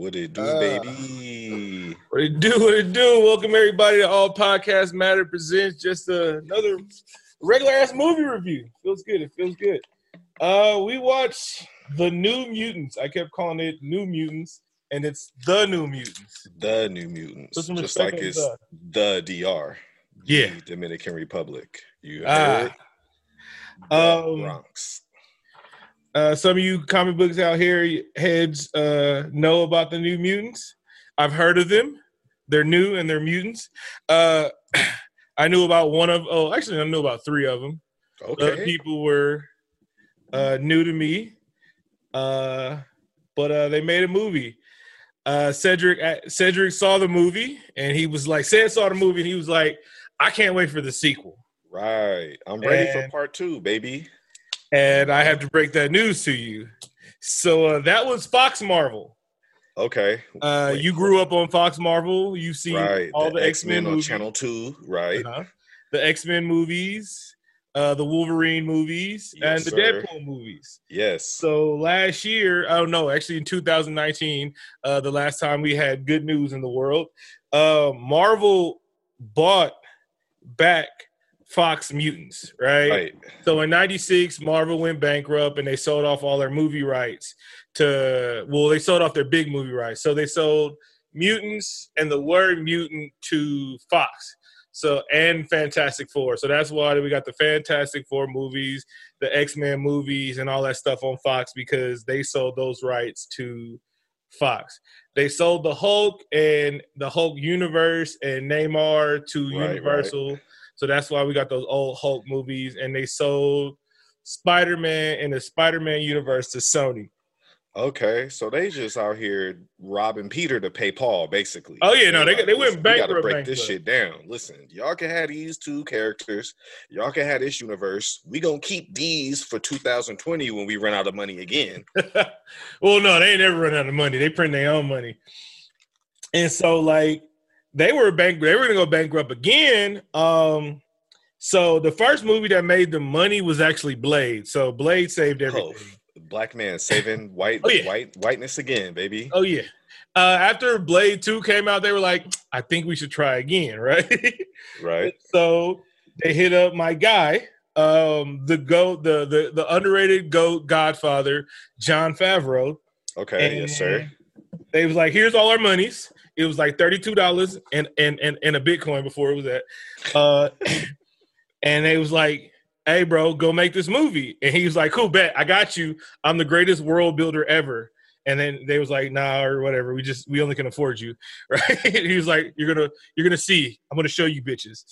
What it do, Uh, baby? What it do? What it do? Welcome everybody to All Podcast Matter presents just another regular ass movie review. Feels good. It feels good. Uh, we watched the New Mutants. I kept calling it New Mutants, and it's the New Mutants. The New Mutants, Put just like it's the DR, Yeah. the Dominican Republic. You Ah. heard? The Um, Bronx. Uh, some of you comic books out here heads uh, know about the New Mutants. I've heard of them. They're new and they're mutants. Uh, I knew about one of. Oh, actually, I knew about three of them. Other Okay, people were uh, new to me, uh, but uh, they made a movie. Uh, Cedric uh, Cedric saw the movie and he was like, "Said saw the movie and he was like, I can't wait for the sequel." right. I'm ready for part two, baby. And I have to break that news to you. So uh, that was Fox Marvel. Okay, Uh, Wait, you grew up on Fox Marvel. You've seen right. all the, X Men on movies. Channel Two, right? Uh-huh. The X Men movies, uh, the Wolverine movies, Yes, and the sir. Deadpool movies. Yes. So last year, oh no, actually in 2019, uh, the last time we had good news in the world, uh, Marvel bought back Fox Mutants, right? right. So in '96, Marvel went bankrupt and they sold off all their movie rights to. Well, they sold off their big movie rights, so they sold Mutants and the word mutant to Fox. So and Fantastic Four. So that's why we got the Fantastic Four movies, the X Men movies, and all that stuff on Fox because they sold those rights to Fox. They sold the Hulk and the Hulk universe and Namor to Right, Universal. So that's why we got those old Hulk movies, and they sold Spider Man and the Spider Man universe to Sony. Okay, so they just out here robbing Peter to pay Paul, basically. Oh, yeah, no, they- they went "Listen, we gotta bankrupt, break this shit down. Listen, y'all can have these two characters. Y'all can have this universe. We gonna keep these for 2020 when we run out of money again. well, no, they ain't never run out of money. They print their own money, and so like they were bank They were gonna go bankrupt again. Um, so the first movie that made the money was actually Blade. So Blade saved Oh, everything. black man saving white, Oh, yeah. white, whiteness again, baby. Oh yeah. Uh, after Blade Two came out, they were like, "I think we should try again," right? Right? so they hit up my guy, um, the goat, the the the underrated goat Godfather, Jon Favreau. Okay, yes, sir. They was like, "Here's all our monies." It was like thirty two dollars and and and and a Bitcoin before it was that. Uh, and they was like, "Hey, bro, go make this movie." And he was like, "Cool, bet I got you. I'm the greatest world builder ever." And then they was like, "Nah, or whatever. We just we only can afford you." Right? he was like, "You're gonna you're gonna see. I'm gonna show you bitches."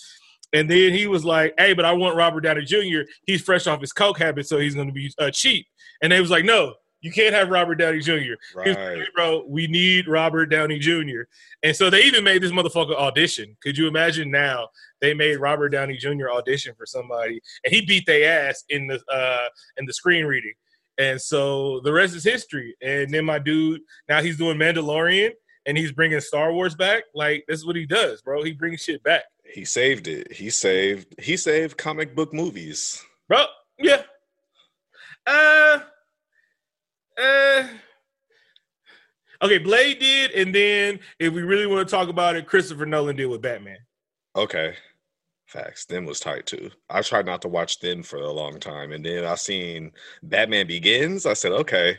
And then he was like, "Hey, but I want Robert Downey Jr. He's fresh off his coke habit, so he's gonna be uh, cheap." And they was like, "No, you can't have Robert Downey Jr." Like, Right. Bro, we need Robert Downey Jr. And so they even made this motherfucker audition. Could you imagine now? They made Robert Downey Jr. audition for somebody, and he beat their ass in the uh, in the screen reading. And so the rest is history. And then my dude, now he's doing Mandalorian, and he's bringing Star Wars back. Like this is what he does, bro. He brings shit back, He saved it. He saved. He saved comic book movies. bro. Yeah. Uh. Uh. Okay, Blade did, and then if we really want to talk about it, Christopher Nolan did with Batman. Okay. Facts. Them was tight too. I tried not to watch them for a long time. And then I seen Batman Begins. I said, okay,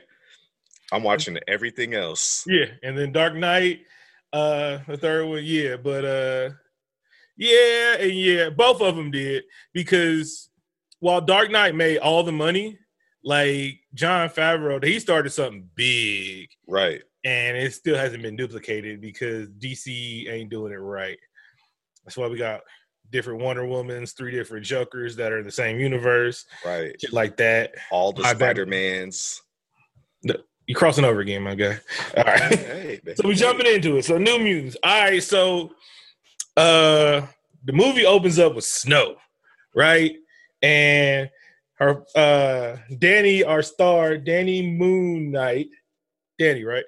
I'm watching everything else. Yeah, and then Dark Knight, uh, the third one, yeah, but uh, yeah, and yeah, both of them did because while Dark Knight made all the money, like Jon Favreau, he started something big, Right. and it still hasn't been duplicated because DC ain't doing it right. That's why we got different Wonder Womans, three different Jokers that are in the same universe, Right. shit like that. All the Spider Mans. You're crossing over again, my guy. All right. Hey, So we jumping into it. So New Mutants. All right. So uh the movie opens up with snow, right? And her uh Danny, our star, Danny Moon Knight. Danny, right?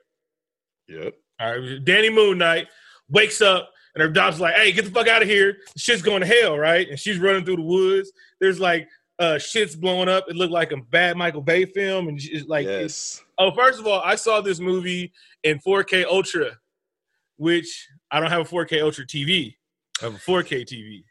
Yep. All right. Danny Moon Knight wakes up and her doctor's like, hey, get the fuck out of here. Shit's going to hell, right? And she's running through the woods. There's like uh, shit's blowing up. It looked like a bad Michael Bay film, and it's like, yes. oh, first of all, I saw this movie in 4K Ultra, which I don't have a 4K Ultra TV. I have a 4K TV,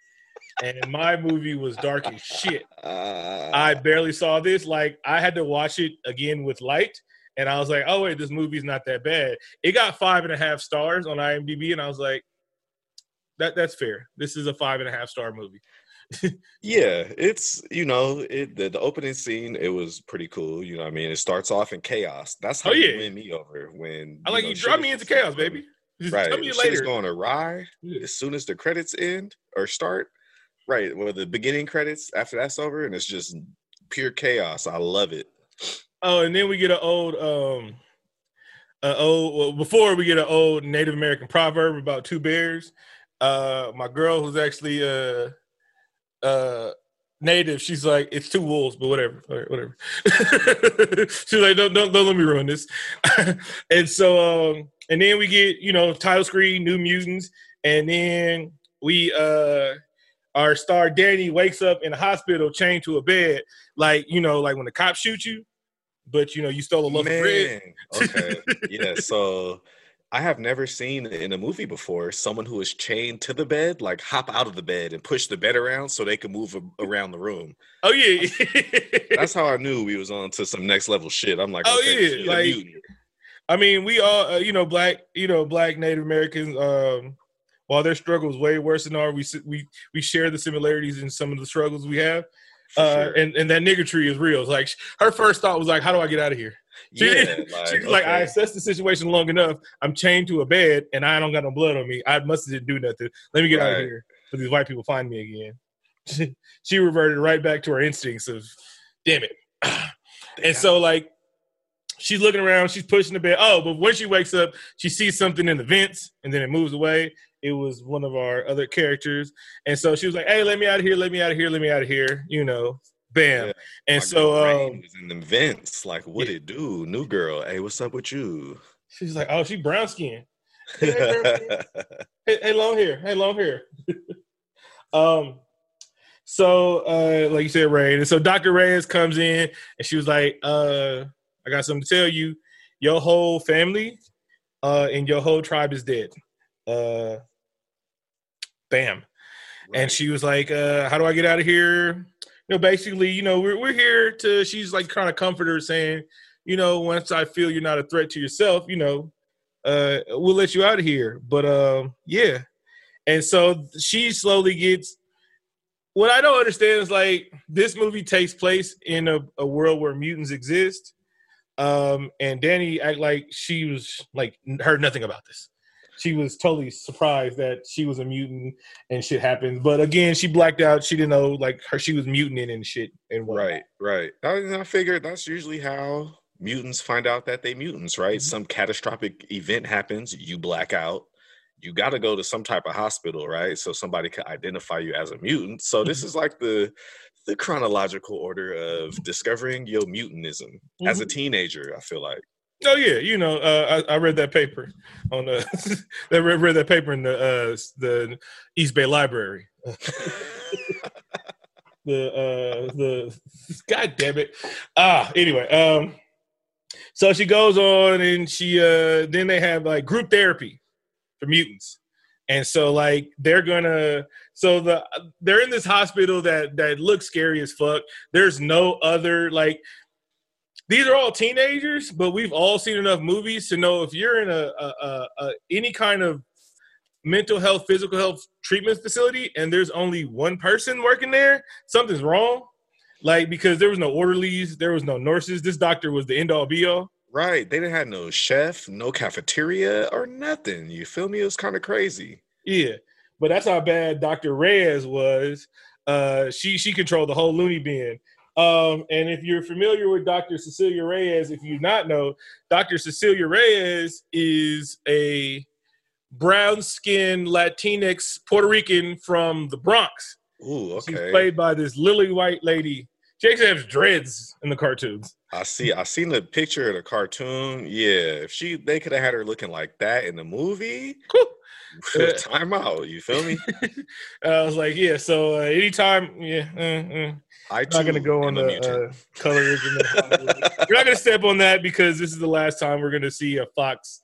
and my movie was dark as shit. Uh, I barely saw this. Like I had to watch it again with light, and I was like, "Oh wait, this movie's not that bad." It got five and a half stars on IMDb, and I was like, "That that's fair. This is a five and a half star movie." yeah, it's you know it the, the opening scene. It was pretty cool. You know, what I mean, it starts off in chaos. That's how Oh, you win me over when I like know, you. Drop me into chaos, baby. Just Right, tell me shit is going awry Yeah. as soon as the credits end or start. Right, well, the beginning credits after that's over, and it's just pure chaos. I love it. Oh, and then we get an old um uh old well, before we get an old Native American proverb about two bears. Uh my girl who's actually uh uh native, she's like, it's two wolves, but whatever. Whatever. she's like, don't, don't don't let me ruin this. and so um and then we get, you know, title screen, new mutants, and then we uh our star Danny wakes up in a hospital chained to a bed, like you know, like when the cops shoot you, but you know you stole a loaf of bread. Okay, yeah. So I have never seen in a movie before someone who is chained to the bed, like hop out of the bed and push the bed around so they can move around the room. Oh yeah, That's how I knew we was on to some next level shit. I'm like, Oh, okay, yeah, like- I mean, we all, uh, you know, black, you know, black Native Americans. Um, while their struggle is way worse than ours, we we we share the similarities in some of the struggles we have. Uh, sure. and and that nigger tree is real. Like her first thought was like, "How do I get out of here?" She, yeah, she's like, "I okay. assessed the situation long enough. I'm chained to a bed, and I don't got no blood on me. I must didn't do nothing. Let me get out of here for these white people find me again." She, she reverted right back to her instincts of, "Damn it." And so like she's looking around, she's pushing the bed. Oh, but when she wakes up, she sees something in the vents and then it moves away. It was one of our other characters. And so she was like, Hey, let me out of here, let me out of here, let me out of here, you know. Bam. Yeah. and so um was in them vents. Like, what yeah. it do? New girl. Hey, what's up with you? she's like, Oh, she brown skin. Hey, girl. Hey, hey, long hair. Hey, long hair. um so uh like you said, Ray. And so Dr. Reyes comes in and she was like, uh, I got something to tell you. Your whole family uh and your whole tribe is dead. Uh bam. And she was like, uh, how do I get out of here? You know, basically, you know, we're we're here to she's like trying to comfort her, saying, you know, once I feel you're not a threat to yourself, you know, uh, we'll let you out of here. But um, yeah. And so she slowly gets what I don't understand is like this movie takes place in a, a world where mutants exist. Um, and Danny act like she was like heard nothing about this. She was totally surprised that she was a mutant and shit happened. But again, she blacked out. She didn't know like her she was mutating and shit and whatnot. Right, right. I, I figured that's usually how mutants find out that they mutants, right? Mhm. Some catastrophic event happens, you black out. You got to go to some type of hospital, right? So somebody can identify you as a mutant. So this Mhm. is like the the chronological order of discovering your mutantism as a teenager. I feel like. Oh yeah, you know, uh, I, I read that paper on the. I read, read that paper in the uh, the East Bay Library. the uh, the God damn it. Ah, anyway, um, so she goes on and she uh, then they have like group therapy for mutants, and so like they're gonna so the they're in this hospital that that looks scary as fuck. There's no other like these are all teenagers, but we've all seen enough movies to know if you're in a, a, a, a any kind of mental health, physical health treatment facility, and there's only one person working there, something's wrong. Like because there was no orderlies, there was no nurses. This doctor was the end all be all. Right. They didn't have no chef, no cafeteria, or nothing. You feel me? It was kind of crazy. Yeah, but that's how bad Dr. Reyes was. Uh, she she controlled the whole loony bin. Um, and if you're familiar with Dr. Cecilia Reyes, if you do not know, Dr. Cecilia Reyes is a brown skinned Latinx Puerto Rican from the Bronx. Ooh, okay. She's played by this lily white lady. She actually has dreads in the cartoons. I see. I seen the picture of the cartoon. Yeah, if she, they could have had her looking like that in the movie. Whew. Time out. You feel me? I was like, yeah. So uh, anytime, yeah, uh, uh, I'm not gonna go on the uh, colorism. we're not gonna step on that because this is the last time we're gonna see a Fox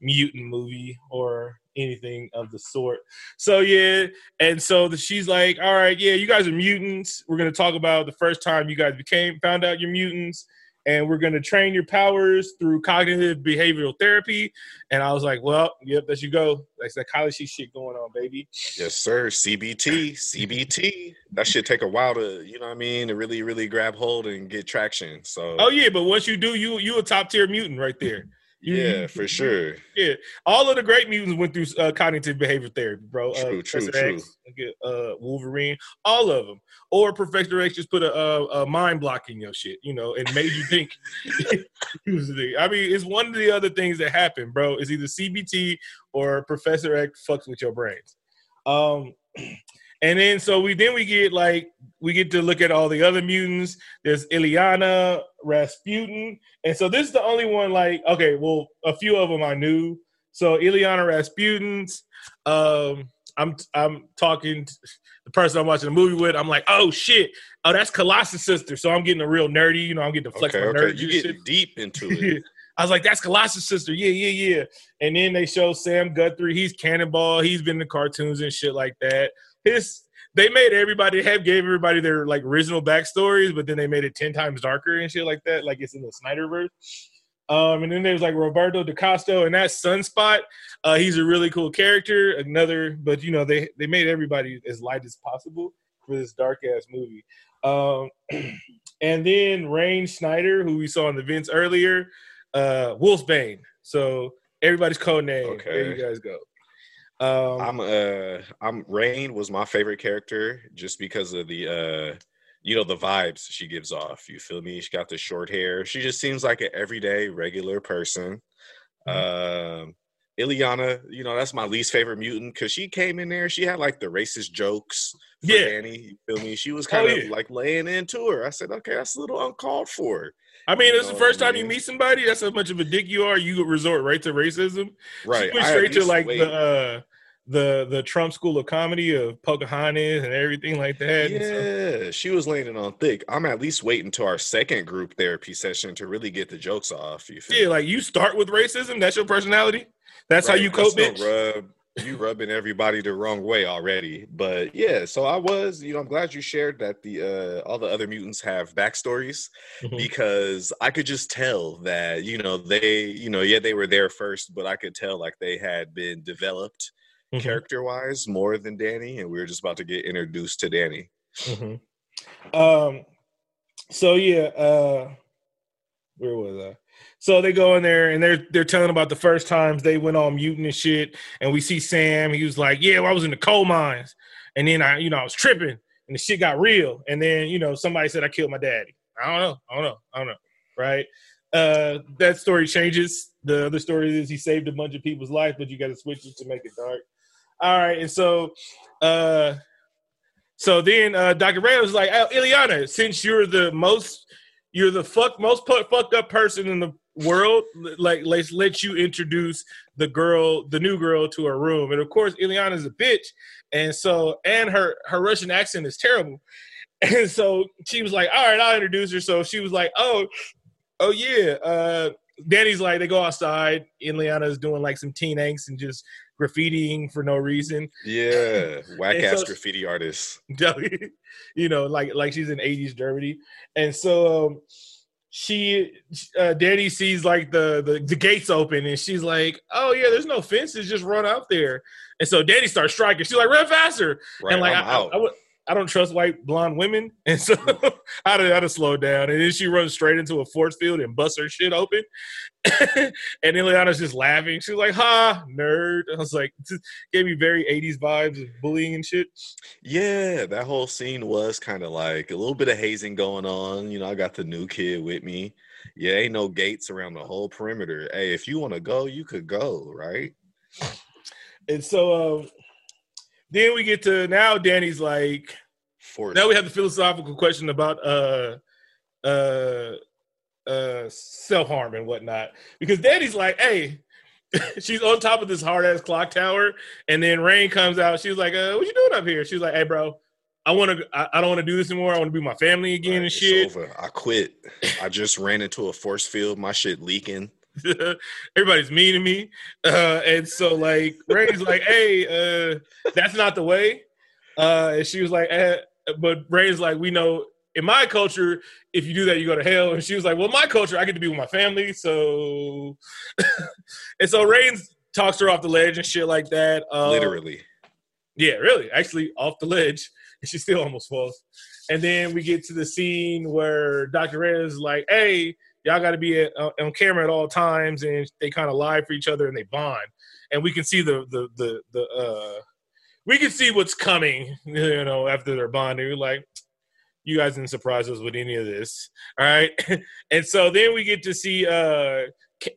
mutant movie or anything of the sort. So yeah, and so the, she's like, "All right, yeah, you guys are mutants. We're gonna talk about the first time you guys became found out you're mutants." And we're gonna train your powers through cognitive behavioral therapy. And I was like, "Well, yep, there you go. Like psychology shit going on, baby." Yes, sir. CBT, CBT. That should take a while to, you know what I mean, to really, really grab hold and get traction. So, Oh yeah, but once you do, you you a top tier mutant right there. You- yeah, you- for sure. Yeah, all of the great mutants went through uh, cognitive behavior therapy, bro. Uh, True, true, X, uh, Wolverine, all of them. Or Professor X just put a, a, a mind block in your shit, you know, and made you think. he was the- I mean, it's one of the other things that happen, bro. Is either CBT or Professor X fucks with your brains. Um, and then so we then we get like we get to look at all the other mutants. There's Illyana, Rasputin, and so this is the only one. Like, okay, well, a few of them I knew. So Illyana Rasputin's. Um, I'm I'm talking to the person I'm watching the movie with. I'm like, oh shit, oh that's Colossus' sister. So I'm getting a real nerdy. You know, I'm getting to flex Okay, my okay. nerd You shit. get deep into it. I was like, that's Colossus' sister. Yeah, yeah, yeah. And then they show Sam Guthrie. He's Cannonball. He's been in the cartoons and shit like that. His they made everybody have gave everybody their like original backstories, but then they made it ten times darker and shit like that, like it's in the Snyderverse. Um, and then there's like Roberto DaCosto, and that Sunspot. Uh, he's a really cool character. Another, but you know they they made everybody as light as possible for this dark ass movie. Um, and then Rahne Schneider, who we saw in the Vince earlier, uh, Wolfsbane. So everybody's code name. There you guys go. Um, I'm uh I'm Rahne was my favorite character just because of the uh you know the vibes she gives off. You feel me? She got the short hair. She just seems like an everyday regular person. Um Illyana, you know, that's my least favorite mutant because she came in there, she had like the racist jokes for Yeah. Danny. You feel me? She was Oh, kind of yeah. like laying into her. I said, okay, that's a little uncalled for. I mean, it's the first time you meet somebody. That's how much of a dick you are. You resort right to racism. Right. She went straight to like wait- the uh, the the Trump School of Comedy of Pocahontas and everything like that. Yeah, she was laying it on thick. I'm at least waiting to our second group therapy session to really get the jokes off. You feel yeah, like you start with racism. That's your personality. That's how you cope, bitch. no Rub, you rubbing everybody the wrong way already. But yeah, so I was, you know, I'm glad you shared that the uh all the other mutants have backstories Mhm. because I could just tell that, you know, they, you know, yeah, they were there first, but I could tell like they had been developed Mhm. character wise more than Danny, and we were just about to get introduced to Danny. Mhm. Um. So yeah. Uh. Where was I? So they go in there and they're they're telling about the first times they went on mutant and shit. And we see Sam. He was like, "Yeah, well, I was in the coal mines, and then I, you know, I was tripping, and the shit got real. And then you know, somebody said I killed my daddy. I don't know. I don't know. I don't know. Right? Uh, that story changes. The other story is he saved a bunch of people's life, but you got to switch it to make it dark. All right, and so, uh, so then uh, Dr. Ray was like, oh, since you're the most, you're the fuck most fucked up person in the world, like let's let you introduce the girl, the new girl, to her room. And of course, Illyana's a bitch, and so and her her Russian accent is terrible. And so she was like, "All right, I'll introduce her." So she was like, "Oh, oh yeah." Uh, Danny's like, they go outside. Illyana's doing like some teen angst and just graffitiing for no reason. Yeah, whack ass so- graffiti artists. you know, like like she's in '80s Germany, and so um, she, uh, Danny sees like the, the the gates open, and she's like, "Oh yeah, there's no fences, just run out there." And so Danny starts striking. She's like, "Run faster!" Right, and like I'm I. I, I, would, I don't trust white blonde women, and so I had to, I had to slow down. And then she runs straight into a force field and busts her shit open. and Illyana's just laughing. She's like, "Ha, nerd!" I was like, just gave me very '80s vibes of bullying and shit. Yeah, that whole scene was kind of like a little bit of hazing going on. You know, I got the new kid with me. Yeah, ain't no gates around the whole perimeter. Hey, if you want to go, you could go, right? And so um, then we get to now. Danny's like, For now we have the philosophical question about uh uh uh self harm and whatnot because Danny's like, hey, she's on top of this hard ass clock tower, and then Rahne comes out. She's like, uh, "What you doing up here?" She's like, "Hey, bro, I want to. I, I, don't want to do this anymore. I want to be my family again right, and shit." Over. I quit. I just ran into a force field. My shit leaking. Everybody's mean to me, uh, and so like Rahne's like, "Hey, uh, that's not the way." Uh, and she was like, eh, "But Rahne's like, we know." In my culture, if you do that, you go to hell. And she was like, "Well, my culture, I get to be with my family." So, and so Rains talks her off the ledge and shit like that. Uh, Literally. Yeah, really. Actually, off the ledge, and she still almost falls. And then we get to the scene where Dr. Red is like, "Hey, y'all got to be at, uh, on camera at all times," and they kind of lie for each other and they bond. And we can see the the the the uh, we can see what's coming, you know, after they're bonding. We're like, you guys didn't surprise us with any of this. All right. and so then we get to see uh,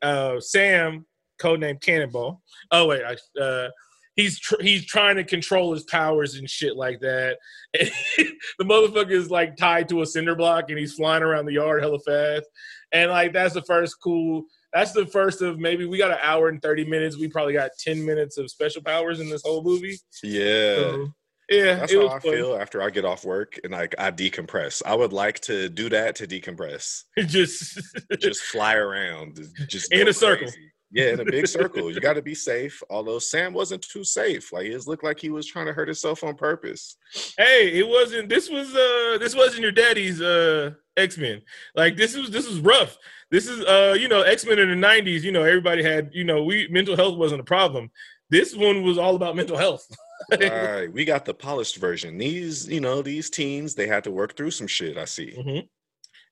uh, Sam, codenamed Cannonball. Oh, wait. I, uh, he's tr- he's trying to control his powers and shit like that. The motherfucker is like tied to a cinder block and he's flying around the yard hella fast. And like that's the first cool. That's the first of maybe we got an hour and thirty minutes. We probably got ten minutes of special powers in this whole movie. Yeah. So, yeah, that's how I fun. feel after I get off work and like I decompress. I would like to do that to decompress. just just fly around, just in a circle. Yeah, in a big circle. You got to be safe. Although Sam wasn't too safe. Like it looked like he was trying to hurt himself on purpose. Hey, it wasn't. This was uh, this wasn't your daddy's uh X Men. Like this was this was rough. This is uh, you know, X Men in the '90s. You know, everybody had you know, we mental health wasn't a problem. This one was all about mental health. right. We got the polished version. These, you know, these teens, they had to work through some shit. I see. Mm-hmm.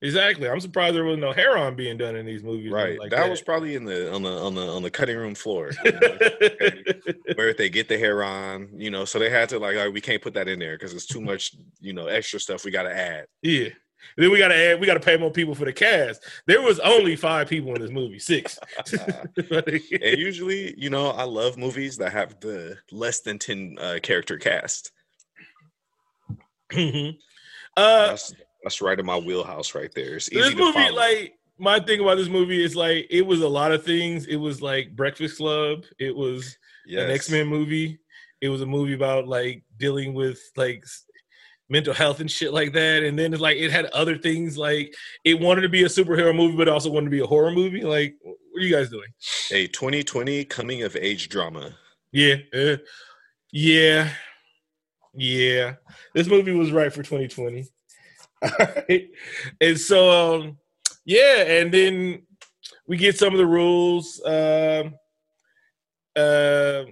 Exactly. I'm surprised there was no hair on being done in these movies. Right. Like that, that, was probably in the on the on the on the cutting room floor. You know, where they get the hair on, you know, so they had to like, right, we can't put that in there because it's too much, you know, extra stuff we gotta add. Yeah. Then we gotta add, we gotta pay more people for the cast. There was only five people in this movie, six. and usually, you know, I love movies that have the less than ten uh, character cast. Mm-hmm. Uh, that's, that's, right in my wheelhouse, right there. It's easy this movie, follow. like my thing about this movie is like it was a lot of things. It was like Breakfast Club. It was yes. an X Men movie. It was a movie about like dealing with like mental health and shit like that. And then it's like it had other things like it wanted to be a superhero movie, but also wanted to be a horror movie. Like, what are you guys doing? A 2020 coming of age drama. Yeah, uh, yeah, yeah. This movie was right for 2020. And so, um, yeah, and then we get some of the rules. Um, uh,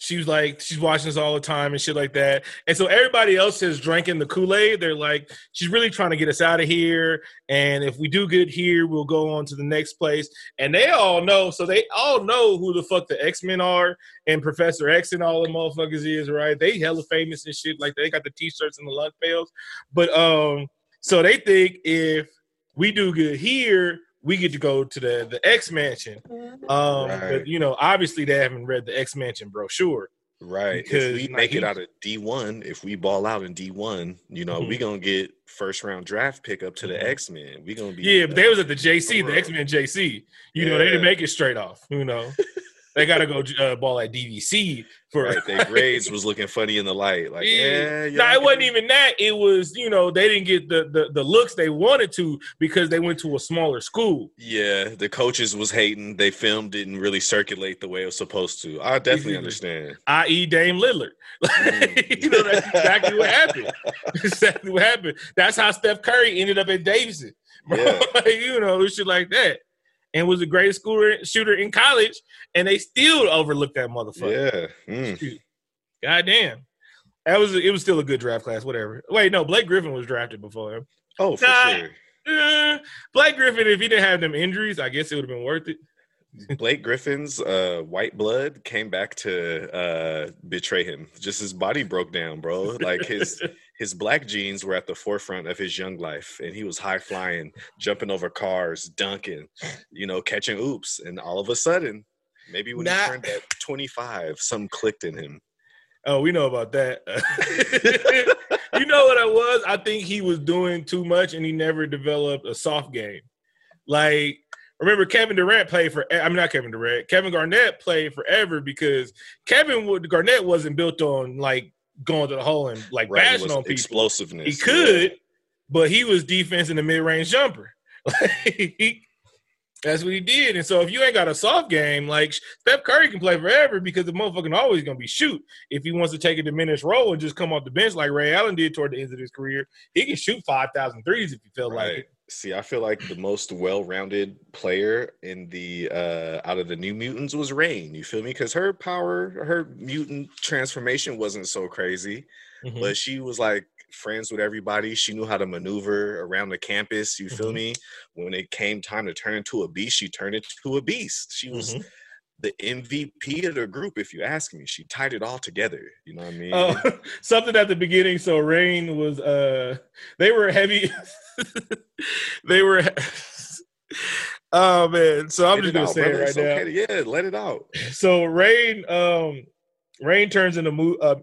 she was like she's watching us all the time and shit like that. And so everybody else is drinking the kool-aid. They're like she's really trying to get us out of here. And if we do good here we'll go on to the next place. And they all know so they all know who the fuck the x-men are and professor x and all the motherfuckers is right? They hella famous and shit like they got the t-shirts and the lunch pails. But um so they think if we do good here we get to go to the the X Mansion. Mm-hmm. Um, right. but you know, obviously they haven't read the X Mansion brochure. Right. Because if we make it out of D one, if we ball out in D one, you know, mm-hmm. we gonna get first round draft pick up to the mm-hmm. X Men. We gonna be Yeah, but they was at the JC, the X Men JC. You yeah. know, they didn't make it straight off, you know. they gotta go uh, ball at DVC for right, their grades was looking funny in the light. Like, yeah, yeah no, it wasn't even that. It was you know they didn't get the, the the looks they wanted to because they went to a smaller school. Yeah, the coaches was hating. They film didn't really circulate the way it was supposed to. I definitely understand. I.e. Dame Lillard. Mm. you know that's exactly what happened. exactly what happened. That's how Steph Curry ended up at Davidson. Yeah. you know, shit like that and was the greatest shooter in college, and they still overlooked that motherfucker. Yeah. Mm. God damn. That was it was still a good draft class, whatever. Wait, no, Blake Griffin was drafted before him. Oh, for nah, sure. Uh, Blake Griffin, if he didn't have them injuries, I guess it would have been worth it. Blake Griffin's uh, white blood came back to uh, betray him. Just his body broke down, bro. Like his his black genes were at the forefront of his young life and he was high flying jumping over cars dunking you know catching oops and all of a sudden maybe when Not, he turned at 25 something clicked in him oh we know about that you know what i was i think he was doing too much and he never developed a soft game like remember Kevin Durant played for. I mean, not Kevin Durant. Kevin Garnett played forever because Kevin would, Garnett wasn't built on like going to the hole and like Right, bashing on people. explosiveness. He could, but he was defense in the mid range jumper. He- that's what he did. And so if you ain't got a soft game, like Steph Curry can play forever because the motherfucking always gonna be shoot. If he wants to take a diminished role and just come off the bench like Ray Allen did toward the end of his career, he can shoot 5,000 threes if he felt like it. See, I feel like the most well-rounded player in the uh out of the New Mutants was Rahne. You feel me? Because her power, her mutant transformation wasn't so crazy, Mhm. but she was like friends with everybody. She knew how to maneuver around the campus. You feel Mhm. me? When it came time to turn into a beast, she turned into a beast. She was Mhm. The MVP of the group, if you ask me. She tied it all together. You know what I mean? Uh, something at the beginning. So Rahne was uh they were heavy. they were oh man. So I'm Let just gonna out, say brother. it right It's now. okay yeah, let it out. So Rahne um Rahne turns into mo- uh,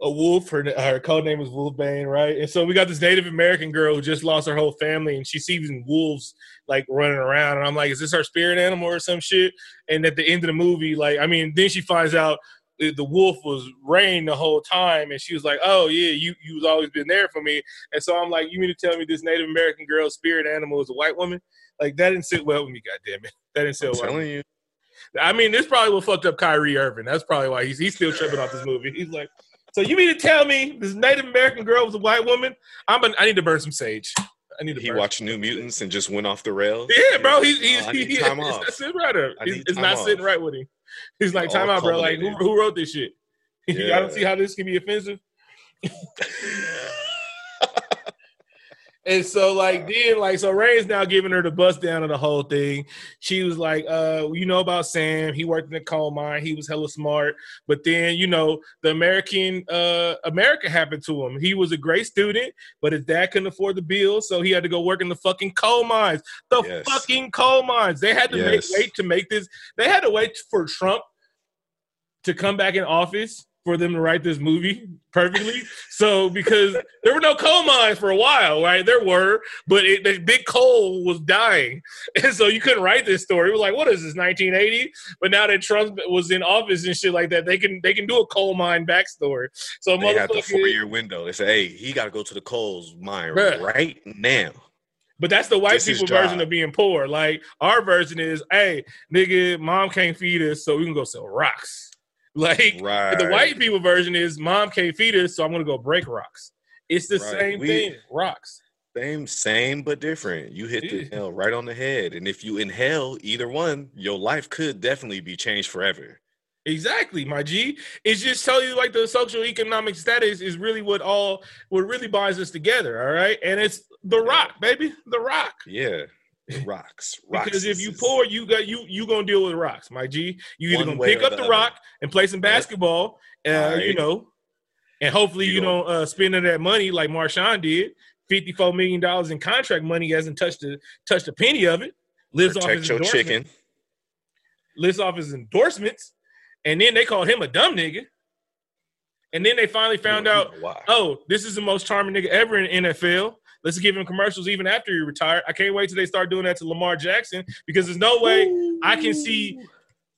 a wolf. Her her code name is Wolfbane, right? And so we got this Native American girl who just lost her whole family, and she sees wolves like running around, and I'm like, is this her spirit animal or some shit? And at the end of the movie, like, I mean, then she finds out the wolf was Rahne the whole time, and she was like, "Oh yeah, you you've always been there for me." And so I'm like, "You mean to tell me this Native American girl's spirit animal is a white woman?" Like that didn't sit well with me. God damn it, that didn't sit I'm well. with me. telling you. I mean, this probably what fucked up Kyrie Irving. That's probably why he's he's still tripping off this movie. He's like, so you mean to tell me this Native American girl was a white woman? I'm a, I need to burn some sage. I need to. He watched New Mutants and just went off the rails. Yeah, bro. He's he's Oh, I need he, time it's, off. That's it right up. It's, it's not sitting right with him. He's like, time out, bro. Like, who, who wrote this shit? I don't see how this can be offensive. And so, like, then, like, so Ray's now giving her the bust down of the whole thing. She was like, uh, you know about Sam. He worked in the coal mine. He was hella smart. But then, you know, the American, uh, America happened to him. He was a great student, but his dad couldn't afford the bills. So he had to go work in the fucking coal mines. The Yes. fucking coal mines. They had to make, wait to make this. They had to wait for Trump to come back in office for them to write this movie perfectly. So because there were no coal mines for a while, right? There were, but it, the big coal was dying, and so you couldn't write this story. It was like, what is this, 1980? But now that Trump was in office and shit like that, they can they can do a coal mine backstory. So They had the four year window. They say, "Hey, he got to go to the coals mine Bruh. right now." But that's the white This people version of being poor. Like our version is, hey, nigga, mom can't feed us, so we can go sell rocks. Like Right. the white people version is, mom can't feed us, so I'm gonna go break rocks. It's the Right. same We- thing, rocks. Same, same, but different. You hit the nail right on the head. And if you inhale either one, your life could definitely be changed forever. Exactly, my G. It's just tell you like the social economic status is really what all what really binds us together. All right, and it's the rock, baby, the rock. Yeah. Rocks. rocks Because if you poor, you got you you gonna deal with rocks, my G. You either One gonna pick up the the rock and play some basketball, uh, you know, and hopefully You you, don't uh, spend any of that money like Marshawn did. Fifty-four million dollars in contract money hasn't touched a touched a penny of it. Lives off his your chicken. lists off his endorsements, and then they called him a dumb nigga. And then they finally found You know- out, why. oh, this is the most charming nigga ever in NFL. Let's give him commercials even after he retired. I can't wait till they start doing that to Lamar Jackson because there's no way I can see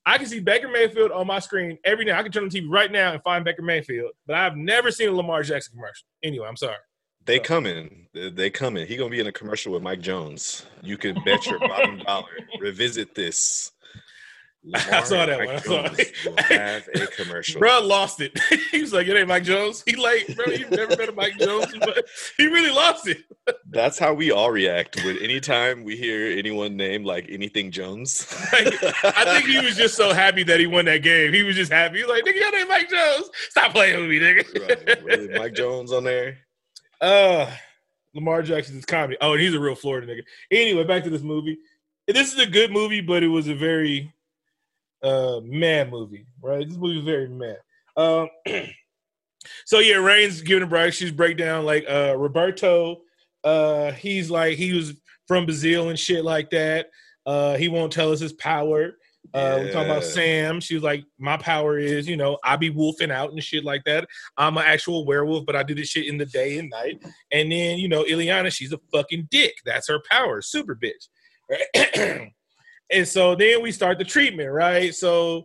I can see Baker Mayfield on my screen every day. I can turn on the TV right now and find Baker Mayfield, but I've never seen a Lamar Jackson commercial. Anyway, I'm sorry. They coming. They- They coming. He gonna be in a commercial with Mike Jones. You can bet your bottom dollar. Revisit this. I saw that Lamar one. I saw Jones it. a commercial. Bro lost it. he was like, "It ain't Mike Jones." He like, bro, you've never met a Mike Jones, but he really lost it. That's how we all react with anytime we hear anyone named like anything Jones. I think he was just so happy that he won that game. He was just happy. He was like, "Nigga, your name Mike Jones. Stop playing with me, nigga." Right, really, Mike Jones on there. Uh, Lamar Jackson is comedy. Oh, and he's a real Florida nigga. Anyway, back to this movie. This is a good movie, but it was a very uh man movie, right? This movie was very man. Um, so yeah, Rahne's giving a break. She's breakdown like uh Roberto. Uh, he's like he was from Brazil and shit like that. Uh, he won't tell us his power. Uh, we talking about Sam. She was like, my power is, you know, I be wolfing out and shit like that. I'm an actual werewolf, but I do this shit in the day and night. And then, you know, Illyana, she's a fucking dick. That's her power, super bitch. and so then we start the treatment, right? So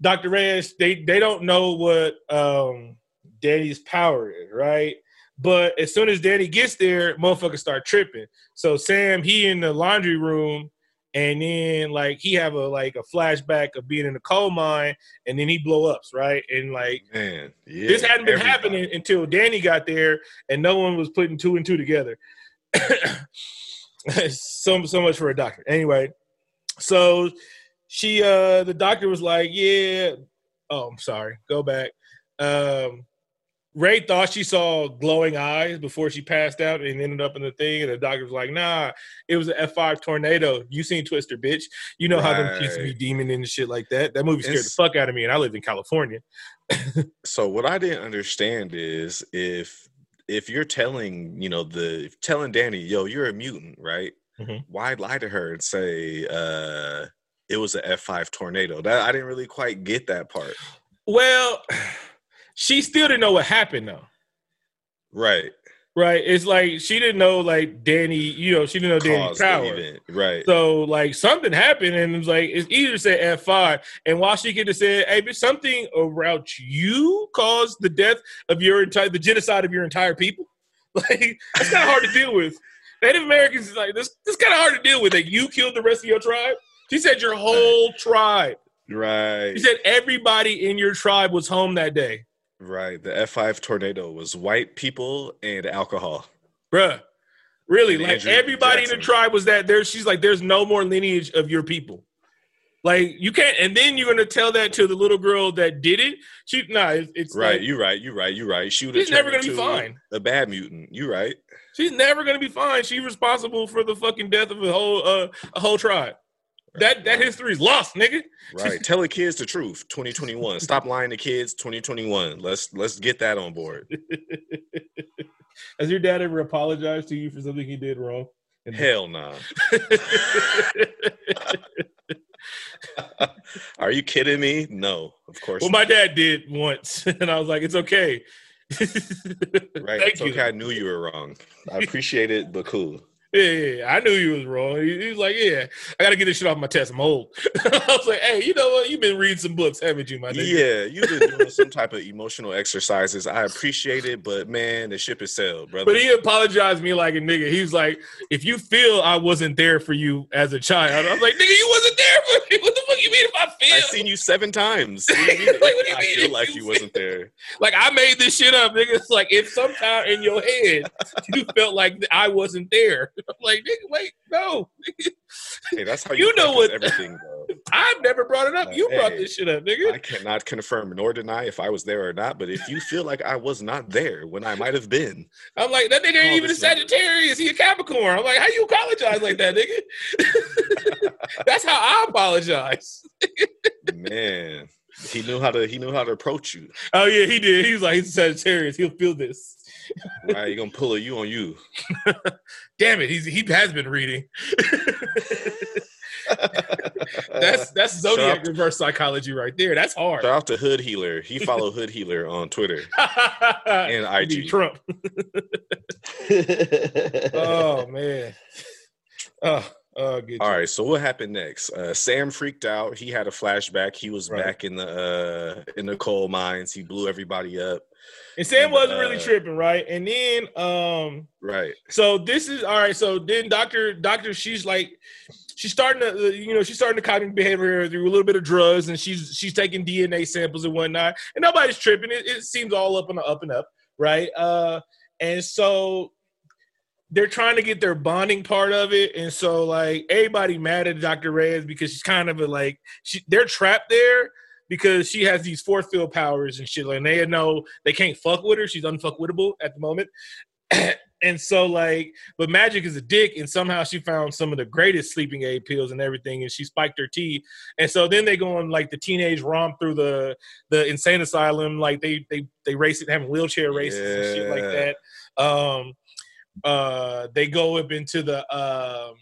Dr. Reyes, they they don't know what um Danny's power is, right? But as soon as Danny gets there, motherfuckers start tripping. So Sam, he in the laundry room, and then like he have a like a flashback of being in the coal mine, and then he blow ups, right? And like Man, yeah, this hadn't been everybody. happening until Danny got there, and no one was putting two and two together. so so much for a doctor. Anyway, so she uh the doctor was like, yeah. Oh, I'm sorry. Go back. Um Ray thought she saw glowing eyes before she passed out and ended up in the thing, and the doctor was like, "Nah, it was an F5 tornado. You seen Twister, bitch? You know how them kids be demon and shit like that. That movie scared It's- the fuck out of me, and I lived in California. So what I didn't understand is if if you're telling you know the telling Danny, yo, you're a mutant, right? Mhm. Why lie to her and say uh it was a F five tornado? That I didn't really quite get that part. Well, she still didn't know what happened though. Right. Right? It's like she didn't know like Danny, you know, she didn't know Danny power. Right. So like something happened, and it was like it's easier to say F five, and while she could have said, "Hey, bitch, something around you caused the death of your entire, the genocide of your entire people." Like that's kind of hard to deal with. Native Americans is like this. It's kind of hard to deal with. That you killed the rest of your tribe. She said your whole tribe. right. She said everybody in your tribe was home that day, Right. The F five tornado was white people and alcohol. bruh. Really, And like Andrew everybody in the tribe was that there. She's like, there's no more lineage of your people. Like you can't, and then you're gonna tell that to the little girl that did it. She, nah, it's, it's Right. like, you right. You're right. You're right. She would she's never gonna be fine. A bad mutant. You're right. She's never gonna be fine. She's responsible for the fucking death of a whole uh, a whole tribe. That that history's lost, nigga. Right. Tell the kids the truth. 2021. Stop lying to kids. 2021. Let's let's get that on board. Has your dad ever apologized to you for something he did wrong? Hell nah. Are you kidding me? No, of course. well, my dad did once, and I was like, "It's okay." right. Thank it's you. okay. I knew you were wrong. I appreciate it, but cool. Yeah, yeah. I knew he was wrong. He, he was like, "Yeah, I got to get this shit off my test. I'm old." I was like, "Hey, you know what? You've been reading some books, haven't you, my nigga?" Yeah, you've been doing some type of emotional exercises. I appreciate it, but man, the ship is sailed, brother. But he apologized to me like a nigga. He was like, "If you feel I wasn't there for you as a child," I was like, "Nigga, you wasn't there for me. What the fuck you mean if I feel?" I've seen you seven times. What do you mean Like, what do you I mean feel like you you wasn't there. Like I made this shit up, nigga. It's like if sometime in your head you felt like I wasn't there. I'm like, nigga, wait, no. Hey, that's how you, You know what- everything, though. I've never brought it up. You brought this shit up, nigga. I cannot confirm nor deny if I was there or not. But if you feel like I was not there when I might have been, I'm like, that nigga ain't even a. Sagittarius. He a Capricorn. I'm like, how you apologize like that, nigga? That's how I apologize. man, he knew how to he knew how to approach you. Oh yeah, he did. He was like, he's a Sagittarius. He'll feel this. Right, he gonna pull a you on you. Damn it, he's he has been reading. that's that's zodiac out- reverse psychology right there. That's hard. Shout out to Hood Healer. He followed Hood Healer on Twitter and IG. Trump. Oh man. Oh, good. All right, so what happened next? Uh, Sam freaked out. He had a flashback. He was Right. back in the uh, in the coal mines. He blew everybody up. And Sam and, wasn't really uh, tripping, right? And then um Right. so this is all right. So then Doctor Doctor she's like she's starting to uh, you know she's starting to cognitive behavior through a little bit of drugs and she's she's taking DNA samples and whatnot and nobody's tripping. It, it seems all up and up and up, right? Uh and so they're trying to get their bonding part of it, and so like everybody mad at Dr. Reyes because she's kind of a, like she, they're trapped there because she has these force field powers and shit. Like and they know they can't fuck with her; she's unfuckwittable at the moment. and so like, but Magik is a dick, and somehow she found some of the greatest sleeping aid pills and everything, and she spiked her tea And so then they go on like the teenage romp through the the insane asylum, like they they they race it, having wheelchair races and shit like that. Um, uh they go up into the um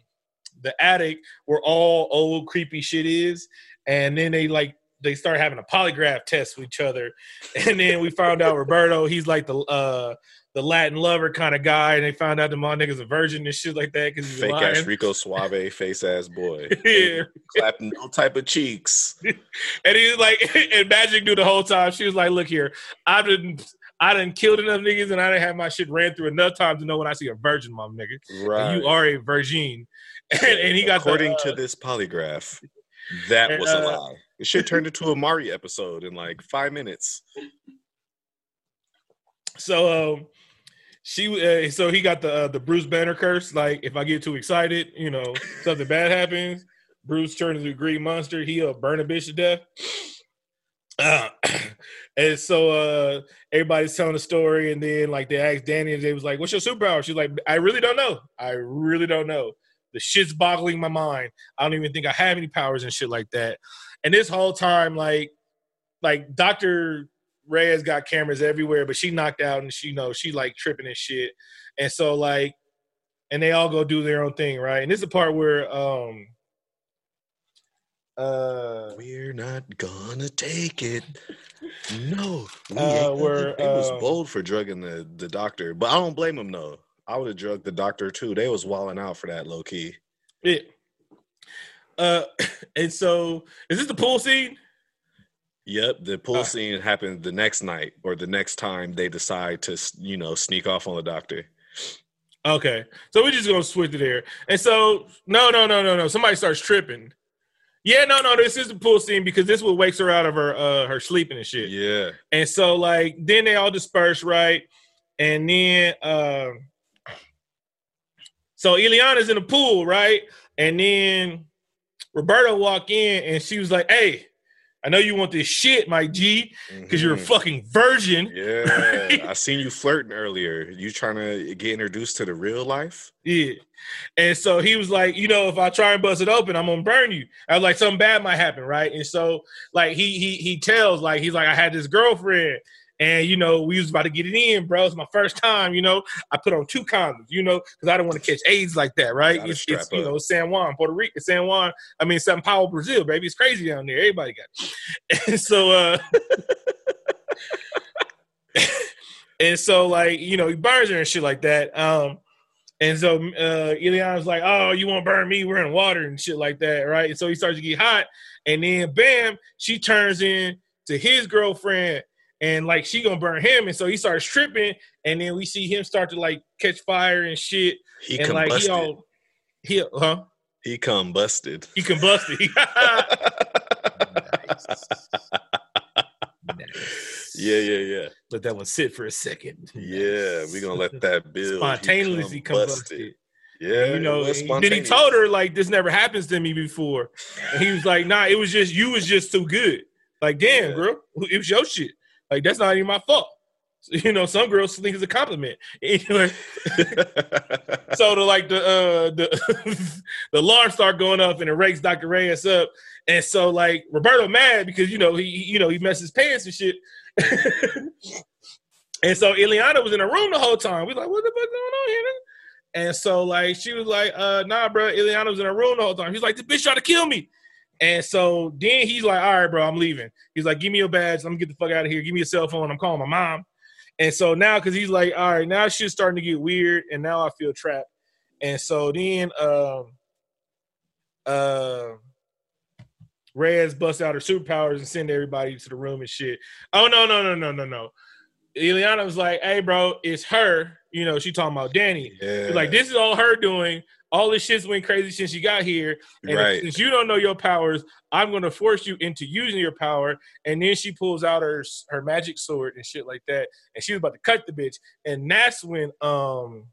the attic where all old creepy shit is and then they like they start having a polygraph test with each other, and then we found out Roberto he's like the uh the Latin lover kind of guy, and they found out the my nigga's a virgin and shit like that because he's Fake lying. ass Rico Suave face ass boy. Yeah. Clapping no type of cheeks. And he's like, and Magik knew the whole time. She was like, "Look here, I didn't, I didn't kill enough niggas, and I didn't have my shit ran through enough times to know when I see a virgin, mom nigga. Right. You are a virgin." And, and he got according the, uh, to this polygraph, that and, was a uh, lie. It should turned into a Maury episode in like five minutes. So um, she uh, so he got the uh, the Bruce Banner curse. Like if I get too excited, you know, something bad happens. Bruce turns into a green monster. He'll burn a bitch to death. Uh, and so uh, everybody's telling the story, and then like they asked Danny, and they was like, "What's your superpower?" She's like, "I really don't know. I really don't know. The shit's boggling my mind. I don't even think I have any powers and shit like that." And this whole time, like, like Doctor Reyes got cameras everywhere, but she knocked out and she you know she like tripping and shit. And so like, and they all go do their own thing, right? And this is the part where um uh We're not gonna take it. No, we Uh, we're, they was um, bold for drugging the the doctor, but I don't blame them though. I would have drugged the doctor too. They was walling out for that low key. yeah. Uh and so is this the pool scene? Yep, the pool Uh, scene happened the next night or the next time they decide to, you know, sneak off on the doctor. Okay. So we're just gonna switch it there. And so no no no no no somebody starts tripping. Yeah, no, no, this is the pool scene because this what wakes her out of her uh her sleeping and shit. Yeah, And so like then they all disperse, right? And then um so Illyana's in the pool, right? And then Roberto walk in and she was like, Hey, I know you want this shit, my G, because you're a Mhm. fucking virgin. Yeah, I seen you flirting earlier. You trying to get introduced to the real life? Yeah. And so he was like, you know, if I try and bust it open, I'm gonna burn you. I was like, something bad might happen, right? And so like he he he tells, like, he's like, I had this girlfriend, and you know, we was about to get it in, bro. It's my first time, you know. I put on two condoms, you know, because I don't want to catch AIDS like that, right? Gotta It's, it's you know, San Juan, Puerto Rico, San Juan, I mean San Paulo, Brazil, baby. It's crazy down there. Everybody got it. And so uh and so like, you know, he burns her and shit like that. Um and so uh Illyana's like, Oh, you want to burn me? We're in water and shit like that, right? And so he starts to get hot, and then bam, she turns in to his girlfriend, and like she gonna burn him, and so he starts tripping, and then we see him start to like catch fire and shit, He and like he combusted. all he huh? he combusted. He combusted. yeah, yeah, yeah, Let that one sit for a second. yeah. We gonna let that build. He spontaneously combusted. Yeah, you know, and then he told her like this never happens to me before. And he was like, nah, it was just you was just too good. Like, damn, Yeah. girl, it was your shit. Like, that's not even my fault. So, you know, some girls think it's a compliment. Anyway, so the like the uh the the alarm start going up and it rakes Dr. Reyes up. And so like Roberto mad because you know he you know he messed his pants and shit. and so Illyana was in the room the whole time. We like, what the fuck going on here? And so like she was like, uh nah, bro. Illyana was in the room the whole time. He's like, the bitch tried to kill me. And so then he's like, all right, bro, I'm leaving. He's like, give me your badge. Let me get the fuck out of here. Give me a cell phone. I'm calling my mom. And so now, because he's like, all right, now shit's starting to get weird, and now I feel trapped. And so then, um, uh, Reyes busts out her superpowers and send everybody to the room and shit. Oh no, no, no, no, no, no. Illyana was like, hey, bro, it's her. You know, she talking about Danny. yeah, Like, this is all her doing. All this shit's went crazy since she got here. And right. since you don't know your powers, I'm gonna force you into using your power. And then she pulls out her her magic sword and shit like that. And she was about to cut the bitch. And that's when um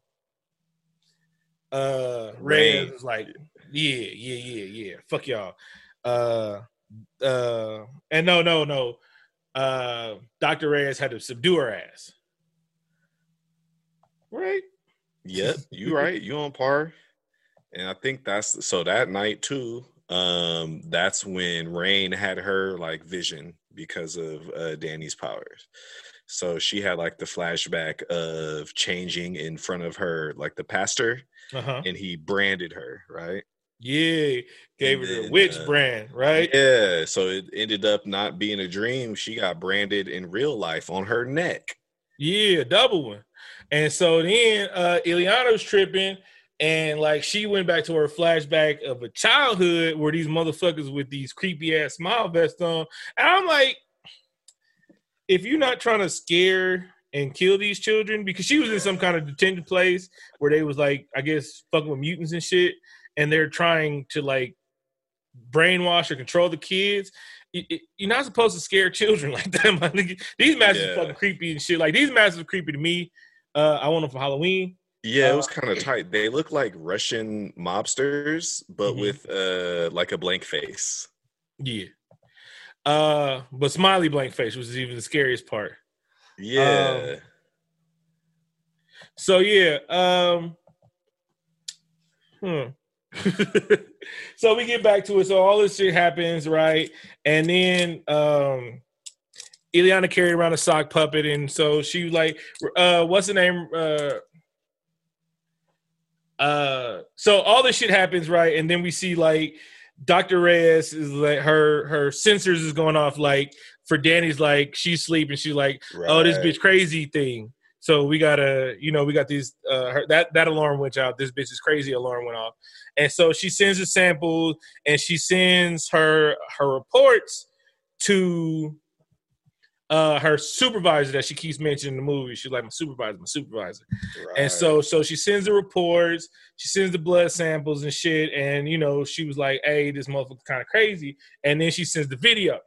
uh Rahne. was like, Yeah, yeah, yeah, yeah. Fuck y'all. Uh uh and no, no, no. Uh Dr. Reyes had to subdue her ass. Right? Yep, you right. You on par. And I think that's so that night too. Um, that's when Rahne had her like vision because of uh Danny's powers. So she had like the flashback of changing in front of her, like the pastor, Uh-huh. and he branded her, right? Yeah, gave And her the witch uh, brand, right? Yeah, so it ended up not being a dream. She got branded in real life on her neck. Yeah, double one. And so then uh Illyana was tripping and like she went back to her flashback of a childhood where these motherfuckers with these creepy ass smile vests on. And I'm like, if you're not trying to scare and kill these children, because she was in some kind of detention place where they was like, I guess, fucking with mutants and shit, and they're trying to like brainwash or control the kids. You're not supposed to scare children like that. These masks Yeah. are fucking creepy and shit. Like these masks are creepy to me. Uh, I want them for Halloween. Yeah, it was kind of tight. They look like Russian mobsters, but Mhm. with uh like a blank face. Yeah. Uh, but smiley blank face, which is even the scariest part. Yeah. So yeah, um hmm. so we get back to it. So all this shit happens, right? And then um Illyana carried around a sock puppet, and so she like uh what's the name? Uh uh so all this shit happens, right? And then we see like Dr. Reyes is like her her sensors is going off like for Danny's like she's sleeping, she's like oh this bitch crazy thing so we gotta you know we got these uh her, that that alarm went out this bitch is crazy alarm went off and so she sends the samples and she sends her her reports to uh her supervisor that she keeps mentioning in the movie. She's like my supervisor my supervisor. And so so she sends the reports she sends the blood samples and shit and you know she was like hey this motherfucker's kind of crazy. And then she sends the video.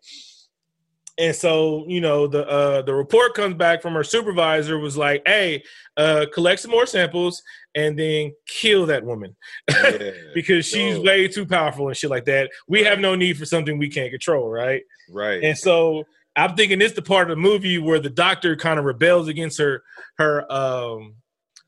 And so you know the uh the report comes back from her supervisor was like hey uh collect some more samples and then kill that woman. Yeah. because she's Yo. way too powerful and shit like that. We have no need for something we can't control right? Right. and so I'm thinking this the part of the movie where the doctor kind of rebels against her her um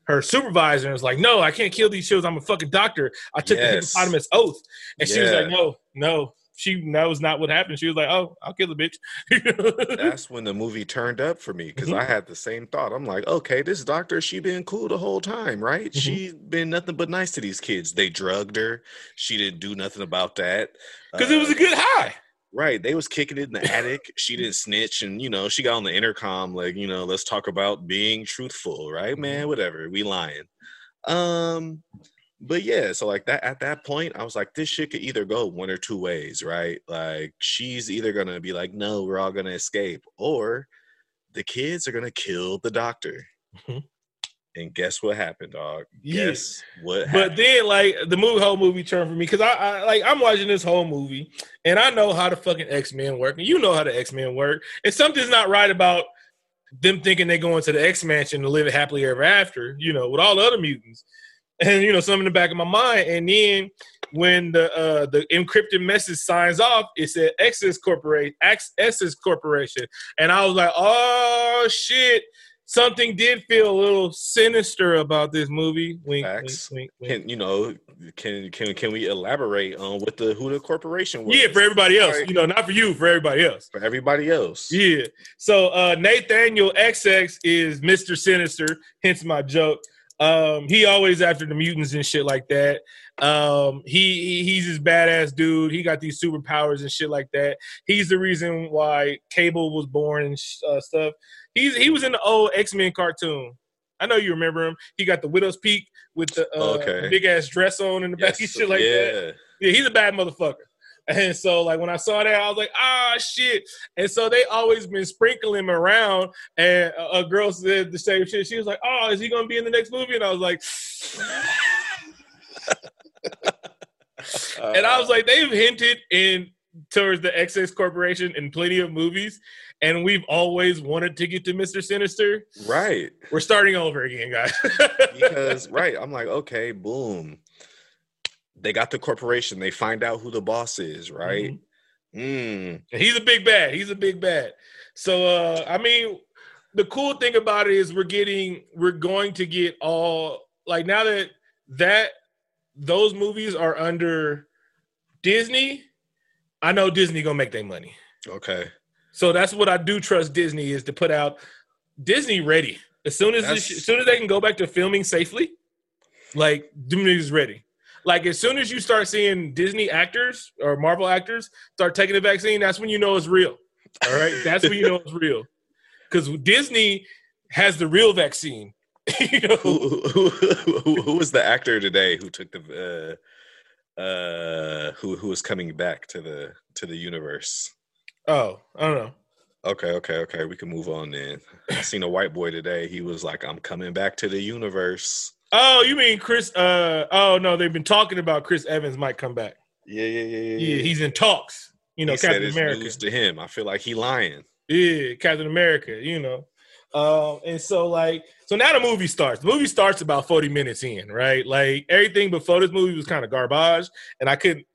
her supervisor and is like, no, I can't kill these children. I'm a fucking doctor. I took Yes. the hippopotamus oath. And she was like, no, no. She that was not what happened. She was like, oh, I'll kill the bitch. That's when the movie turned up for me because Mhm. I had the same thought. I'm like, okay, this doctor, she been cool the whole time, right? Mhm. She been nothing but nice to these kids. They drugged her. She didn't do nothing about that. Because it was Uh, a good high. Right. They was kicking it in the attic. She didn't snitch. And, you know, she got on the intercom, like, you know, let's talk about being truthful, right, man? Whatever. We lying. Um, but yeah, so like that at that point, I was like, this shit could either go one or two ways, right? Like she's either gonna be like, no, we're all gonna escape, or the kids are gonna kill the doctor. Mhm. And guess what happened, dog? Yeah. Guess what But then, like the movie, whole movie turned for me because I, I like I'm watching this whole movie and I know how the fucking X Men work, and you know how the X Men work. And something's not right about them thinking they're going to the X Mansion to live happily ever after, you know, with all the other mutants. And you know, something in the back of my mind. And then when the uh the encrypted message signs off, it said Essex Corporation, Essex Corporation, and I was like, oh shit. Something did feel a little sinister about this movie. Wink, Facts. wink, wink. can you know can can can we elaborate on what the who the corporation was? Yeah, for everybody else. You know, not for you, for everybody else. for everybody else. Yeah. So uh Nathaniel Essex is Mr. Sinister, hence my joke. Um, he always after the mutants and shit like that. Um, he, he he's this badass dude. He got these superpowers and shit like that. He's the reason why Cable was born and sh- uh, stuff. He's he was in the old X Men cartoon. I know you remember him. He got the widow's peak with the uh, Okay. big ass dress on in the back and shit like that. yeah. Yeah, he's a bad motherfucker. And so, like when I saw that, I was like, ah, shit. And so they always been sprinkling him around. And a, a girl said the same shit. She was like, oh, is he gonna be in the next movie? And I was like, and I was like, they've hinted in towards the Essex Corporation in plenty of movies, and we've always wanted to get to Mister Sinister. right. We're starting over again, guys. because right i'm like okay boom they got the corporation they find out who the boss is right mm. He's a big bad. He's a big bad. So uh I mean, the cool thing about it is we're getting we're going to get all like now that that those movies are under Disney, I know Disney gonna make their money. okay So that's what I do trust Disney is to put out Disney ready. As soon as this, as soon as they can go back to filming safely, like Disney is ready. like as soon as you start seeing Disney actors or Marvel actors start taking the vaccine, that's when you know it's real. All right, that's when you know it's real. Because Disney has the real vaccine. you know? who, who, who, who was the actor today who took the uh uh who who was coming back to the to the universe? Oh, I don't know. Okay, okay, okay. We can move on then. I seen a white boy today. He was like, "I'm coming back to the universe." Oh, you mean Chris? Uh, oh no, they've been talking about Chris Evans might come back. Yeah, yeah, yeah, yeah. Yeah, he's in talks. You know, he said Captain America. to him. I feel like he lying. Yeah, Captain America, you know. Um, and so like so now the movie starts. The movie starts about 40 minutes in, right? Like everything before this movie was kind of garbage, and I couldn't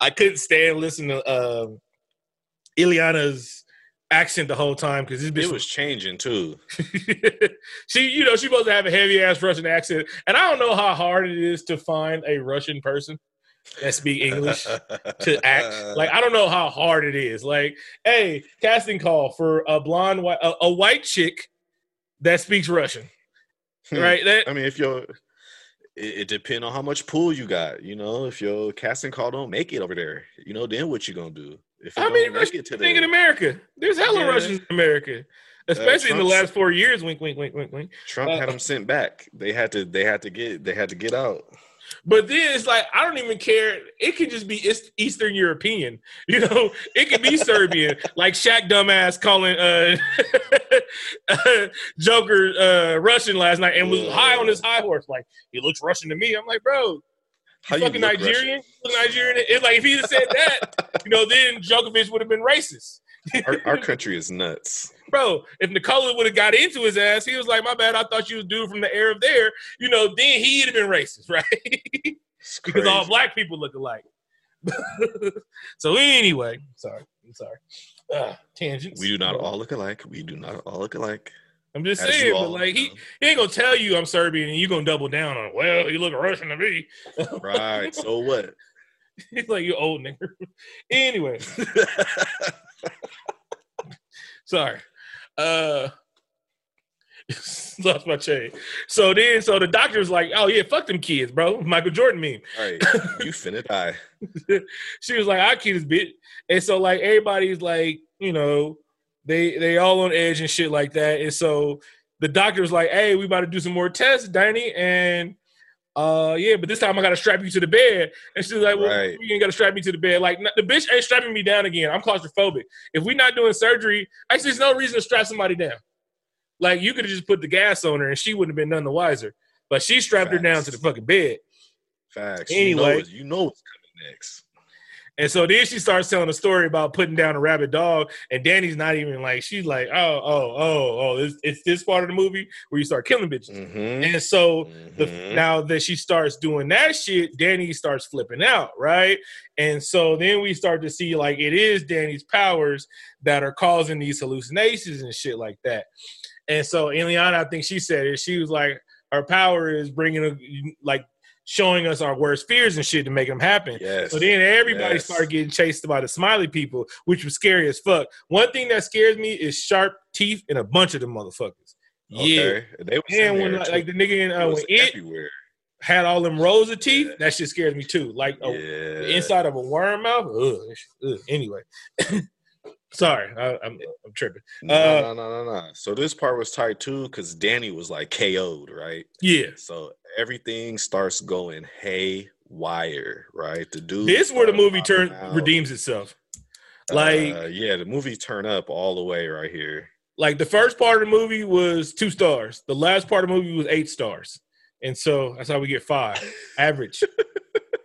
I couldn't stand listening to um Illyana's accent the whole time because this bitch It was changing too. she, you know, she's supposed to have a heavy ass Russian accent, and I don't know how hard it is to find a Russian person that speak English to act. Like I don't know how hard it is. Like, hey, casting call for a blonde, white, a, a white chick that speaks Russian, Hmm. right? That I mean, if you're, it, it depends on how much pool you got. You know, if your casting call don't make it over there, you know, then what you gonna do? If many don't make Russians it to think in America? There's hella Yeah. Russians in America, especially in the last four years. Wink, wink, wink, wink, wink. Trump uh, had them sent back. They had to. They had to get. They had to get out. But then it's like I don't even care. It could just be East- Eastern European, you know. It could be Serbian, like Shaq dumbass calling uh, Jokic uh, Russian last night and was high on his high horse. Like he looks Russian to me. I'm like, bro, How you fucking Nigerian? Look Nigerian? It's like if he had said that, you know, then Djokovic would have been racist. Our, our country is nuts. Bro, if Nikola would have got into his ass, he was like, "My bad, I thought you was dude from the air of there." You know, then he'd have been racist, right? Because all black people look alike. so anyway, sorry, I'm sorry. Uh, tangents. We do not all look alike. We do not all look alike. I'm just as saying, but like he, know. he ain't gonna tell you I'm Serbian and you gonna double down on. Well, you look Russian to me. Right. So what? He's like you old nigga. anyway, sorry. Uh lost my chain. So then so the doctor's like, oh yeah, fuck them kids, bro. Michael Jordan meme. All right. You finna die. she was like, I keep this bitch. And so like everybody's like, you know, they they all on edge and shit like that. And so the doctor was like, Hey, we about to do some more tests, Danny. And uh yeah, but this time I gotta strap you to the bed. And she's like, Well, Right. you ain't gotta strap me to the bed. Like the bitch ain't strapping me down again. I'm claustrophobic. If we're not doing surgery, actually there's no reason to strap somebody down. Like you could have just put the gas on her and she wouldn't have been none the wiser. But she strapped her down to the fucking bed. Facts. Anyway. you know, you know what's coming next. And so then she starts telling a story about putting down a rabid dog, and Danny's not even like she's like, oh, oh, oh, oh, it's, it's this part of the movie where you start killing bitches. Mm-hmm. And so the, Mhm. now that she starts doing that shit, Danny starts flipping out, right? And so then we start to see like it is Danny's powers that are causing these hallucinations and shit like that. And so Illyana, I think she said it. She was like, her power is bringing a, like showing us our worst fears and shit to make them happen. Yes. So then everybody Yes. started getting chased by the smiley people, which was scary as fuck. One thing that scares me is sharp teeth and a bunch of them motherfuckers. Yeah. Okay. They was And when like, like the nigga in uh, when was it everywhere. had all them rows of teeth, Yeah. that shit scares me too. Like yeah. the inside of a worm mouth. Ugh, ugh. Anyway, sorry, I, I'm I'm tripping. No, Uh, no, no, no, no. So this part was tight too, because Danny was like KO'd, right? Yeah, So everything starts going haywire, right? The dude. this is where the movie turn out. redeems itself. Like Uh, yeah, the movie turn up all the way right here. like the first part of the movie was two stars. The last part of the movie was eight stars, and so that's how we get five. Average,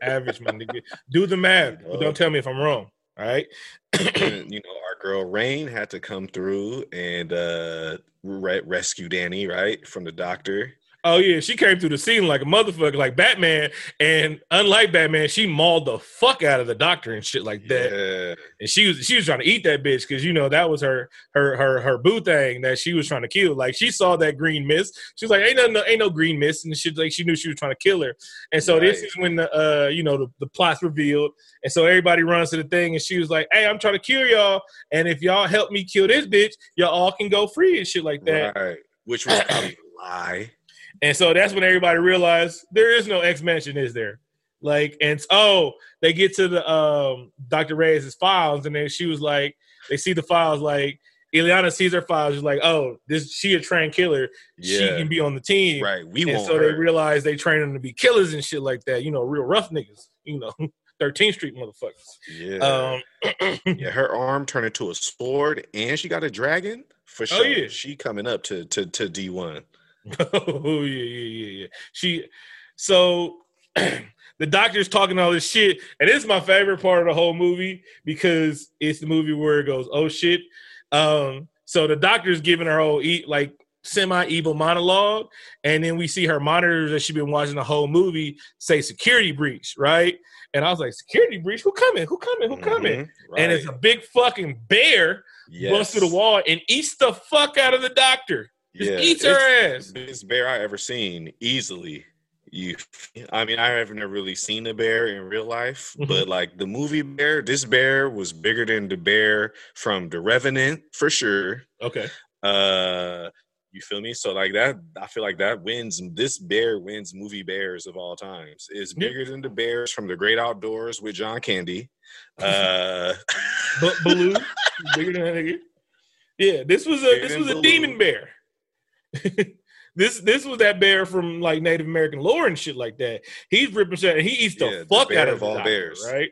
average, my nigga. Do the math, but don't tell me if I'm wrong. Right. You know, our girl Rahne had to come through and uh re- rescue Danny, right, from the doctor. Oh yeah, she came through the scene like a motherfucker, like Batman. And unlike Batman, she mauled the fuck out of the doctor and shit like that. Yeah, And she was she was trying to eat that bitch because you know that was her her her her boo thing that she was trying to kill. Like she saw that green mist, she was like, "Ain't no, ain't no green mist," and she like she knew she was trying to kill her. And so this is when the uh you know the, the plot's revealed, and so everybody runs to the thing, and she was like, "Hey, I'm trying to kill y'all, and if y'all help me kill this bitch, y'all all can go free and shit like that." right. Which was probably a lie. And so that's when everybody realized there is no X Mansion, is there? Like, and oh, they get to the um Dr. Reyes' files, and then she was like, they see the files, like Illyana sees her files, she's like, oh, this she a trained killer. Yeah. She can be on the team. Right. We and so her. they realize they train them to be killers and shit like that. You know, real rough niggas. You know, 13th Street motherfuckers. yeah. Um, yeah. Her arm turned into a sword, and she got a dragon for Oh, sure. yeah. She coming up to to to D one. Oh yeah, yeah, yeah, yeah. She so the doctor's talking all this shit, and it's my favorite part of the whole movie because it's the movie where it goes, oh shit. Um, so the doctor's giving her whole eat like semi evil monologue, and then we see her monitors that she's been watching the whole movie say security breach, right? And I was like, security breach? Who coming? Who coming? Who coming? Mhm, And it's a big fucking bear yes. busts through the wall and eats the fuck out of the doctor. Yeah, eats her it's ass. biggest bear I ever seen easily. You, I mean, I haven't really seen a bear in real life, Mhm. but like the movie bear, this bear was bigger than the bear from The Revenant for sure. Okay. Uh, you feel me? So like that, I feel like that wins. This bear wins movie bears of all times. It's Yeah. bigger than the bears from The Great Outdoors with John Candy. Uh, But Baloo, bigger than that nigga. Yeah, this was a this was a demon bear. this this was that bear from like Native American lore and shit like that. He's ripping shit. He eats the Yeah, fuck bear out of, of all doctor, bears. right?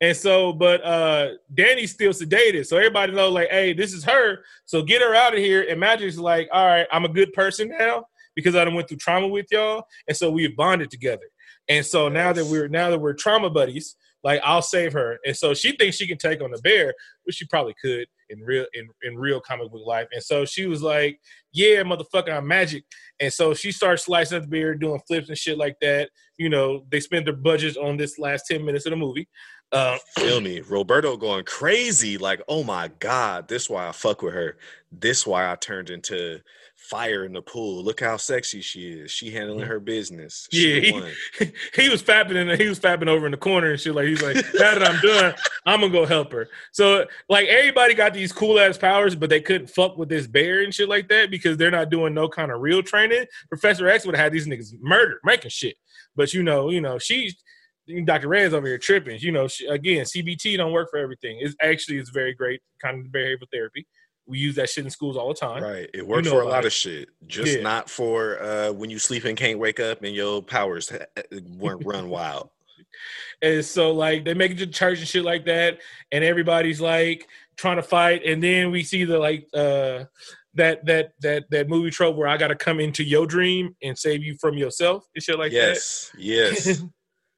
And so, but uh Danny's still sedated, so everybody know like, hey, this is her. So get her out of here. And Magik's like, all right, I'm a good person now because I done went through trauma with y'all, and so we bonded together. And so now that we're now that we're trauma buddies, like I'll save her. And so she thinks she can take on the bear, which she probably could in real in, in real comic book life. And so she was like, Yeah, motherfucker, I'm magic. And so she starts slicing up the bear, doing flips and shit like that. You know, they spent their budgets on this last 10 minutes of the movie. Uh, feel me roberto going crazy like oh my god this why i fuck with her this why i turned into fire in the pool look how sexy she is she handling mm. her business Yeah, he- he was fapping in he was fapping over in the corner and shit. Like he's like, now that I'm done, I'm gonna go help her. So like everybody got these cool ass powers, but they couldn't fuck with this bear and shit like that because they're not doing no kind of real training. Professor X would have had these niggas murdered, making shit. But you know, you know, she's Dr. Rand's over here tripping. You know, she, again, CBT don't work for everything. It's actually it's very great kind of behavioral therapy. We use that shit in schools all the time. right it worked know for a lot of shit just Yeah. not for uh when you sleep and can't wake up and your powers weren't run wild And so like they make it to church and shit like that, and everybody's like trying to fight, and then we see the like uh that that that that movie trope where I gotta come into your dream and save you from yourself and shit like that. yes yes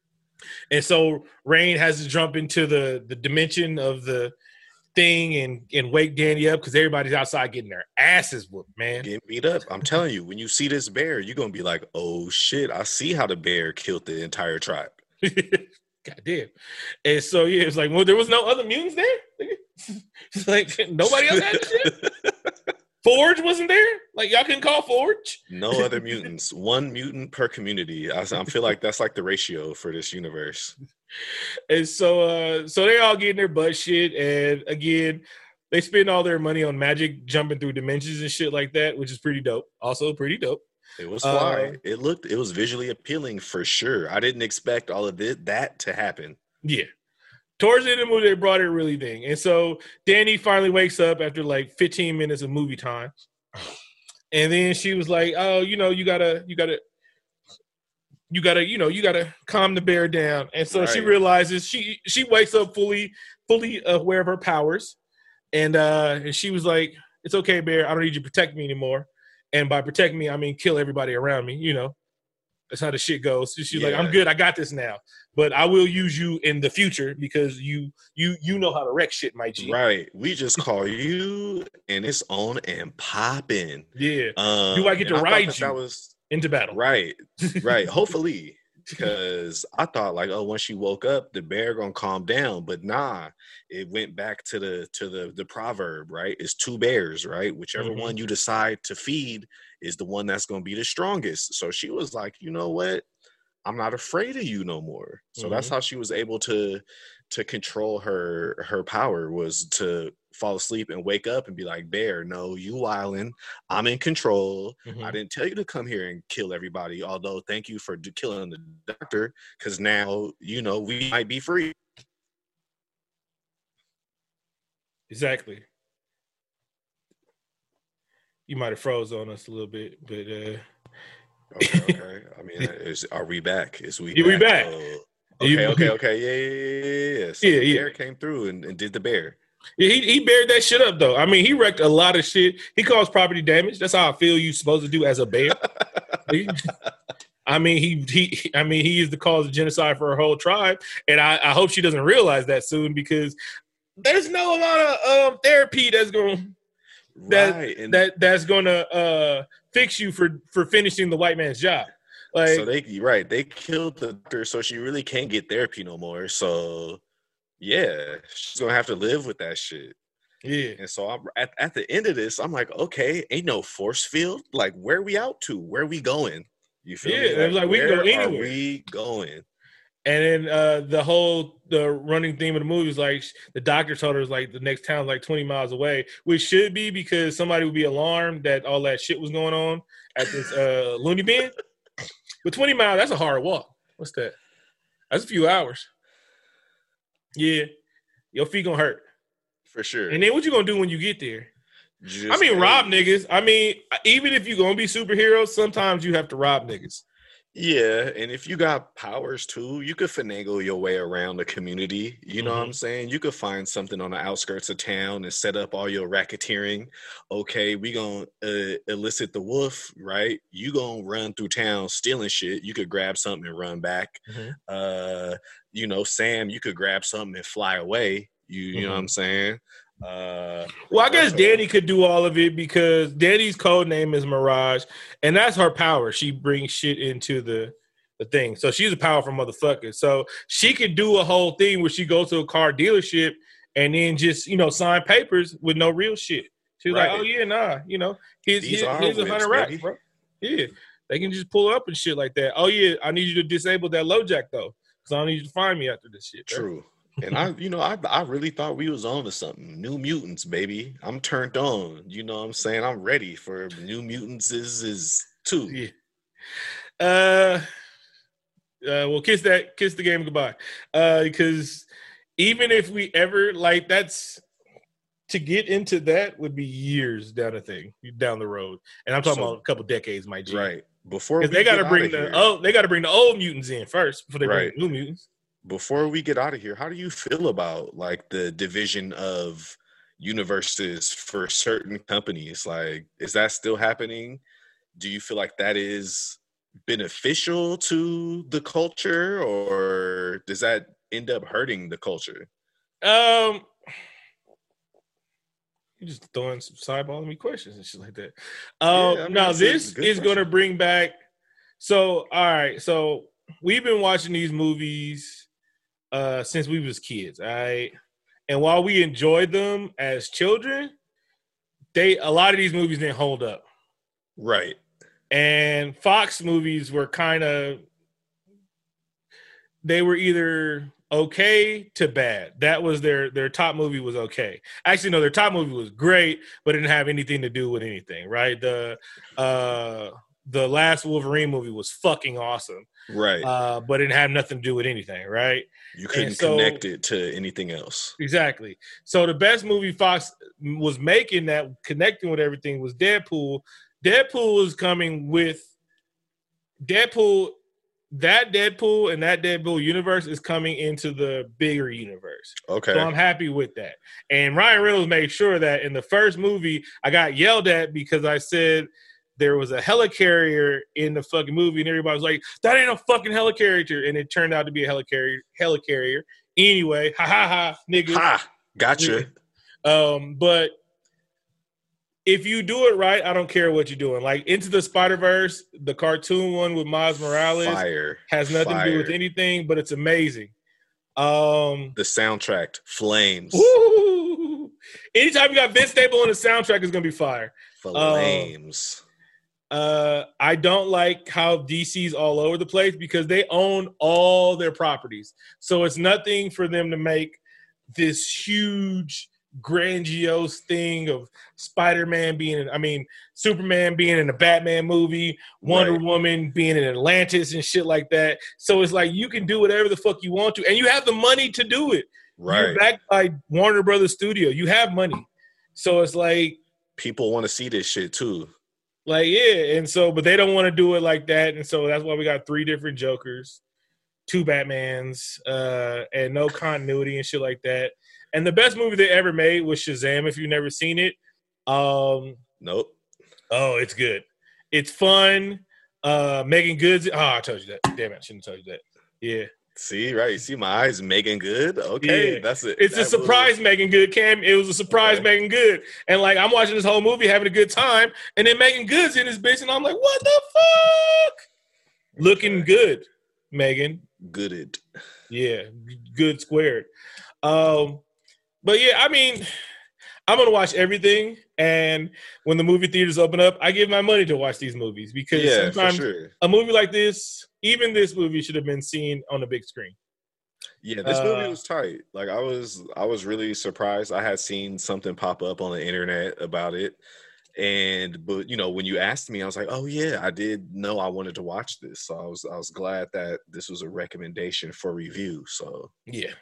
and so Rahne has to jump into the the dimension of the thing and and wake Danny up because everybody's outside getting their asses whooped, man. Get beat up i'm telling you when you see this bear you're gonna be like oh shit i see how the bear killed the entire tribe God damn. And so yeah, it's like, well, there was no other mutants there. It's like nobody else had this shit. Forge wasn't there. Like y'all couldn't call Forge. No other mutants. One mutant per community. I, I feel like that's like the ratio for this universe. And so uh so they all getting their butt shit. And again, they spend all their money on Magik jumping through dimensions and shit like that, which is pretty dope. Also pretty dope. It was Uh, it looked. It was visually appealing for sure. I didn't expect all of it, that to happen. Yeah. Towards the end of the movie, they brought it really thing. And so Danny finally wakes up after like 15 minutes of movie time. And then she was like, Oh, you know, you gotta, you gotta, you gotta, you know, you gotta calm the bear down. And so she realizes she she wakes up fully, fully aware of her powers. And uh and she was like, It's okay, bear, I don't need you to protect me anymore. And by protect me, I mean kill everybody around me, you know. That's how the shit goes. So She's like, I'm good, I got this now but I will use you in the future because you you you know how to wreck shit, my G. Right. We just call you, and it's on and popping. Yeah, Um, Do I get and to thought ride that you? That was into battle. right. Right. Hopefully, because I thought like, oh, once she woke up, the bear gonna calm down. But nah, it went back to the to the the proverb. Right. It's two bears. Right. Whichever Mhm. one you decide to feed is the one that's gonna be the strongest. So she was like, you know what? I'm not afraid of you no more. So that's Mhm. how she was able to to control her her power was to fall asleep and wake up and be like, Bear, no, you wildin'. I'm in control. Mhm. I didn't tell you to come here and kill everybody. Although, thank you for killing the doctor, because now you know we might be free. Exactly. You might have froze on us a little bit, but uh Okay, okay. I mean, is are we back? Is we? Yeah, we back. You- okay, okay, okay. Yeah, yeah, yeah, yeah. So yeah. bear came through and, and did the bear. Yeah, he he bared that shit up though. I mean, he wrecked a lot of shit. He caused property damage. That's how I feel you supposed to do as a bear. I mean, he he. I mean, he is the cause of genocide for a whole tribe, and I, I hope she doesn't realize that soon because there's no amount of um, therapy that's going that right. that that's going to uh, fix you for for finishing the white man's job. Like, so they right they killed the doctor, so she really can't get therapy no more. So yeah, she's gonna have to live with that shit. yeah, And so I'm at, at the end of this, I'm like, okay, ain't no force field. Like, where we out to? Where we going? You feel me? Yeah, it was like, we can go anywhere. we going? and then uh, the whole the running theme of the movie is like the doctor told her is like the next town's like 20 miles away, which should be because somebody would be alarmed that all that shit was going on at this uh, loony bin. But 20 miles, that's a hard walk. What's that? That's a few hours. Yeah, your feet gonna hurt. For sure. And then what you gonna do when you get there? I Just- mean, rob niggas. I mean, even if you're gonna be superheroes, sometimes you have to rob niggas. Yeah, and if you got powers too, you could finagle your way around the community. You know what I'm saying? You could find something on the outskirts of town and set up all your racketeering. Okay, we gonna uh, elicit the wolf, right? You gonna run through town stealing shit. You could grab something and run back. Mhm. Uh, you know, Sam, you could grab something and fly away. You, you know what I'm saying? Uh, Well, I guess Danny could do all of it because Danny's code name is Mirage, and that's her power. She brings shit into the the thing. So she's a powerful motherfucker. So she could do a whole thing where she goes to a car dealership and then just you know sign papers with no real shit. She's like, oh yeah, nah, you know, here's, These here's, here's a hundred racks, bro. Yeah, they can just pull up and shit like that. Oh yeah, I need you to disable that LoJack though, because I don't need you to find me after this shit. bro. True. And I, you know, I, I really thought we was on to something. New Mutants, baby. I'm turned on. You know what I'm saying? I'm ready for New Mutants is is two. Yeah. Uh, uh, well, kiss that, kiss the game goodbye. Uh, because even if we ever like, that's to get into that would be years down the thing, down the road, and I'm talking So- about a couple decades, my G. Right. Before we they got to get bring the here- oh, they got to bring the old mutants in first before they Right. bring the new mutants. Before we get out of here, how do you feel about like the division of universes for certain companies? Like, is that still happening? Do you feel like that is beneficial to the culture, or does that end up hurting the culture? Um, you just throwing some sideballing me questions and shit like that. Um, I mean, now it's a- it's this is going to bring back. So, all right, so we've been watching these movies uh since we was kids, all right. And while we enjoyed them as children, they a lot of these movies didn't hold up. Right. And Fox movies were kind of they were either okay to bad. That was their their top movie was okay. Actually, no, their top movie was great, but it didn't have anything to do with anything, right? The uh the last Wolverine movie was fucking awesome, Right. uh, but it didn't nothing to do with anything, right? you couldn't so- connect it to anything else. Exactly. So the best movie Fox was making that connecting with everything was Deadpool. Deadpool is coming with Deadpool. That Deadpool and that Deadpool universe is coming into the bigger universe. Okay. So I'm happy with that. And Ryan Reynolds made sure that in the first movie, I got yelled at because I said there was a helicarrier in the fucking movie, and everybody was like, "That ain't a fucking helicarrier," and it turned out to be a helicarrier. Helicarrier. Anyway, ha ha ha, nigga. ha. Gotcha. Um, but if you do it right, I don't care what you're doing. Like Into the Spider Verse, the cartoon one with Miles Morales Fire. has nothing to do with anything, but it's amazing. Um, The soundtrack, Flames. woo! anytime you got Vince Staple on the soundtrack, is gonna be fire. Flames. Uh, I don't like how DC's all over the place because they own all their properties. So it's nothing for them to make this huge grandiose thing of Spider-Man being I mean, Superman being in a Batman movie, Wonder Right. Woman being in Atlantis and shit like that. So it's like you can do whatever the fuck you want to, and you have the money to do it. Right. You're backed by Warner Brothers Studio. You have money. So it's like People want to see this shit too. Like yeah, and so but they don't want to do it like that, and so that's why we got three different Jokers, two Batmans, uh, and no continuity and shit like that. And the best movie they ever made was Shazam. If you've never seen it, um, Nope. oh, it's good. It's fun. Uh, Meagan Goods. Oh, I told you that. Damn it, I shouldn't have told you that. Yeah, See, right? You see my eyes, Meagan Good. Okay, Yeah. that's it. it's a surprise was- Meagan Good. Cam, it was a surprise Okay. Meagan Good, and like I'm watching this whole movie having a good time, and then Meagan Good's in this bitch, and I'm like, what the fuck? Looking Okay. good, Meagan. Gooded. Yeah, good squared. Um, but yeah, I mean, I'm gonna watch everything, and when the movie theaters open up, I give my money to watch these movies because Yeah, sometimes sure. a movie like this, even this movie, should have been seen on the big screen. Yeah, this movie Uh, was tight. Like I was, I was really surprised. I had seen something pop up on the internet about it, and but you know, when you asked me, I was like, oh yeah, I did know I wanted to watch this. So I was, I was glad that this was a recommendation for review. So Yeah.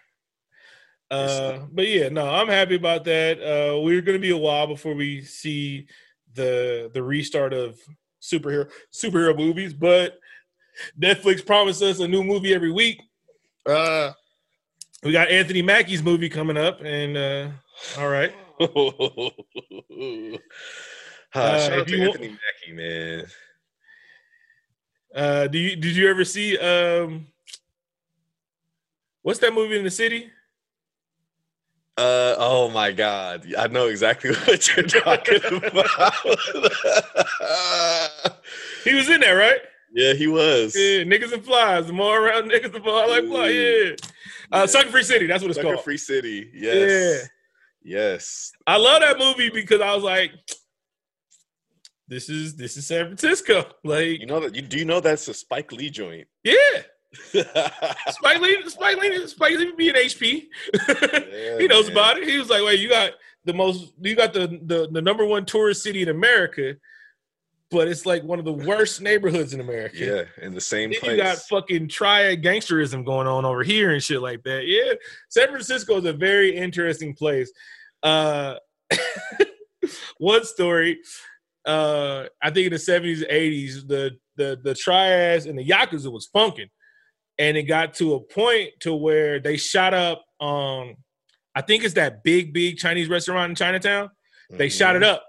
Uh, but yeah, no, I'm happy about that. Uh, we're gonna be a while before we see the the restart of superhero superhero movies, but Netflix promised us a new movie every week. Uh, we got Anthony Mackie's movie coming up, and uh, all right, Ah, shout out to want- Anthony Mackie, man. uh, do you did you ever see um, what's that movie in the city? Uh oh my god. I know exactly what you're talking about. He was in there, right? Yeah, he was. Yeah, niggas and flies. The more around niggas, the more I like fly. Yeah. Uh, Yeah. Sucker Free City. That's what it's Sucker called. Free City. Yes. Yes. I love that movie because I was like, this is this is San Francisco. Like, You know that you do you know that's a Spike Lee joint? yeah. Spike Lee, Spike Lee, Spike Lee being HP. Yeah, he knows man. about it. He was like, wait, you got the most, you got the, the the number one tourist city in America, but it's like one of the worst neighborhoods in America. Yeah, in the same Then place. you got fucking triad gangsterism going on over here and shit like that. Yeah, San Francisco is a very interesting place. Uh, one story, uh, I think in the seventies, eighties, the the the triads and the yakuza was funking, and it got to a point to where they shot up. Um, I think it's that big, big Chinese restaurant in Chinatown. They shot it Mhm. up,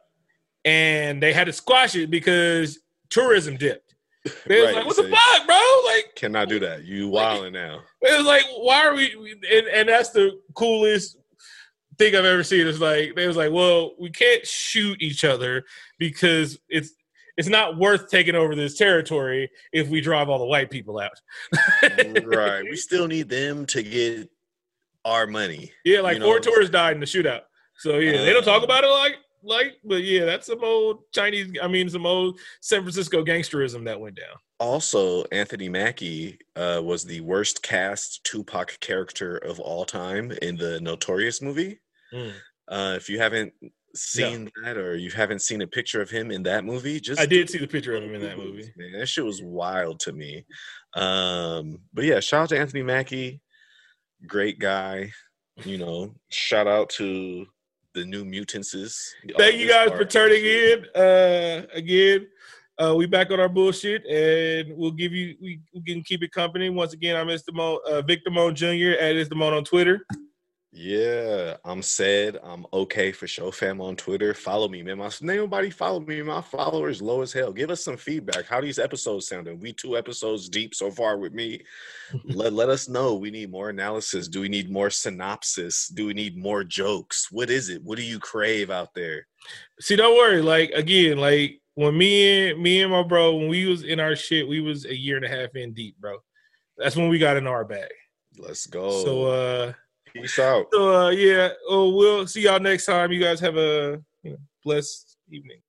and they had to squash it because tourism dipped. They was like, "What so the fuck, bro?" Like, Cannot do that. You wilding now. it was like, "Why are we?" And, and that's the coolest thing I've ever seen. It's like they was like, "Well, we can't shoot each other because it's it's not worth taking over this territory if we drive all the white people out." right. We still need them to get our money. Yeah, like You know, four tourists died in the shootout. So yeah, they don't talk Uh, about it like like, but yeah, that's some old Chinese. I mean, some old San Francisco gangsterism that went down. Also, Anthony Mackie uh, was the worst cast Tupac character of all time in the Notorious movie. Mm. Uh, if you haven't seen that or you haven't seen a picture of him in that movie, just I did see the picture of him in that movie. Man, that shit was wild to me. Um, but yeah, shout out to Anthony Mackie, great guy. You know, shout out to the New Mutances. Thank you guys for turning in. Uh, again, uh, we back on our bullshit, and we'll give you we, we can keep it company. Once again, I'm Mr. Mo, uh, Victor Mo Jr. at Mr. Mo on Twitter. Yeah, I'm said. I'm okay for show fam on Twitter. Follow me, man. My nobody follow me. My followers low as hell. Give us some feedback. How these episodes sounding? We two episodes deep so far with me. let let us know. We need more analysis. Do we need more synopsis? Do we need more jokes? What is it? What do you crave out there? See, don't worry. Like again, like when me and me and my bro, when we was in our shit, we was a year and a half in deep, bro. That's when we got in our bag. Let's go. So uh peace out. so uh yeah, oh we'll see y'all next time. You guys have a you know, blessed evening.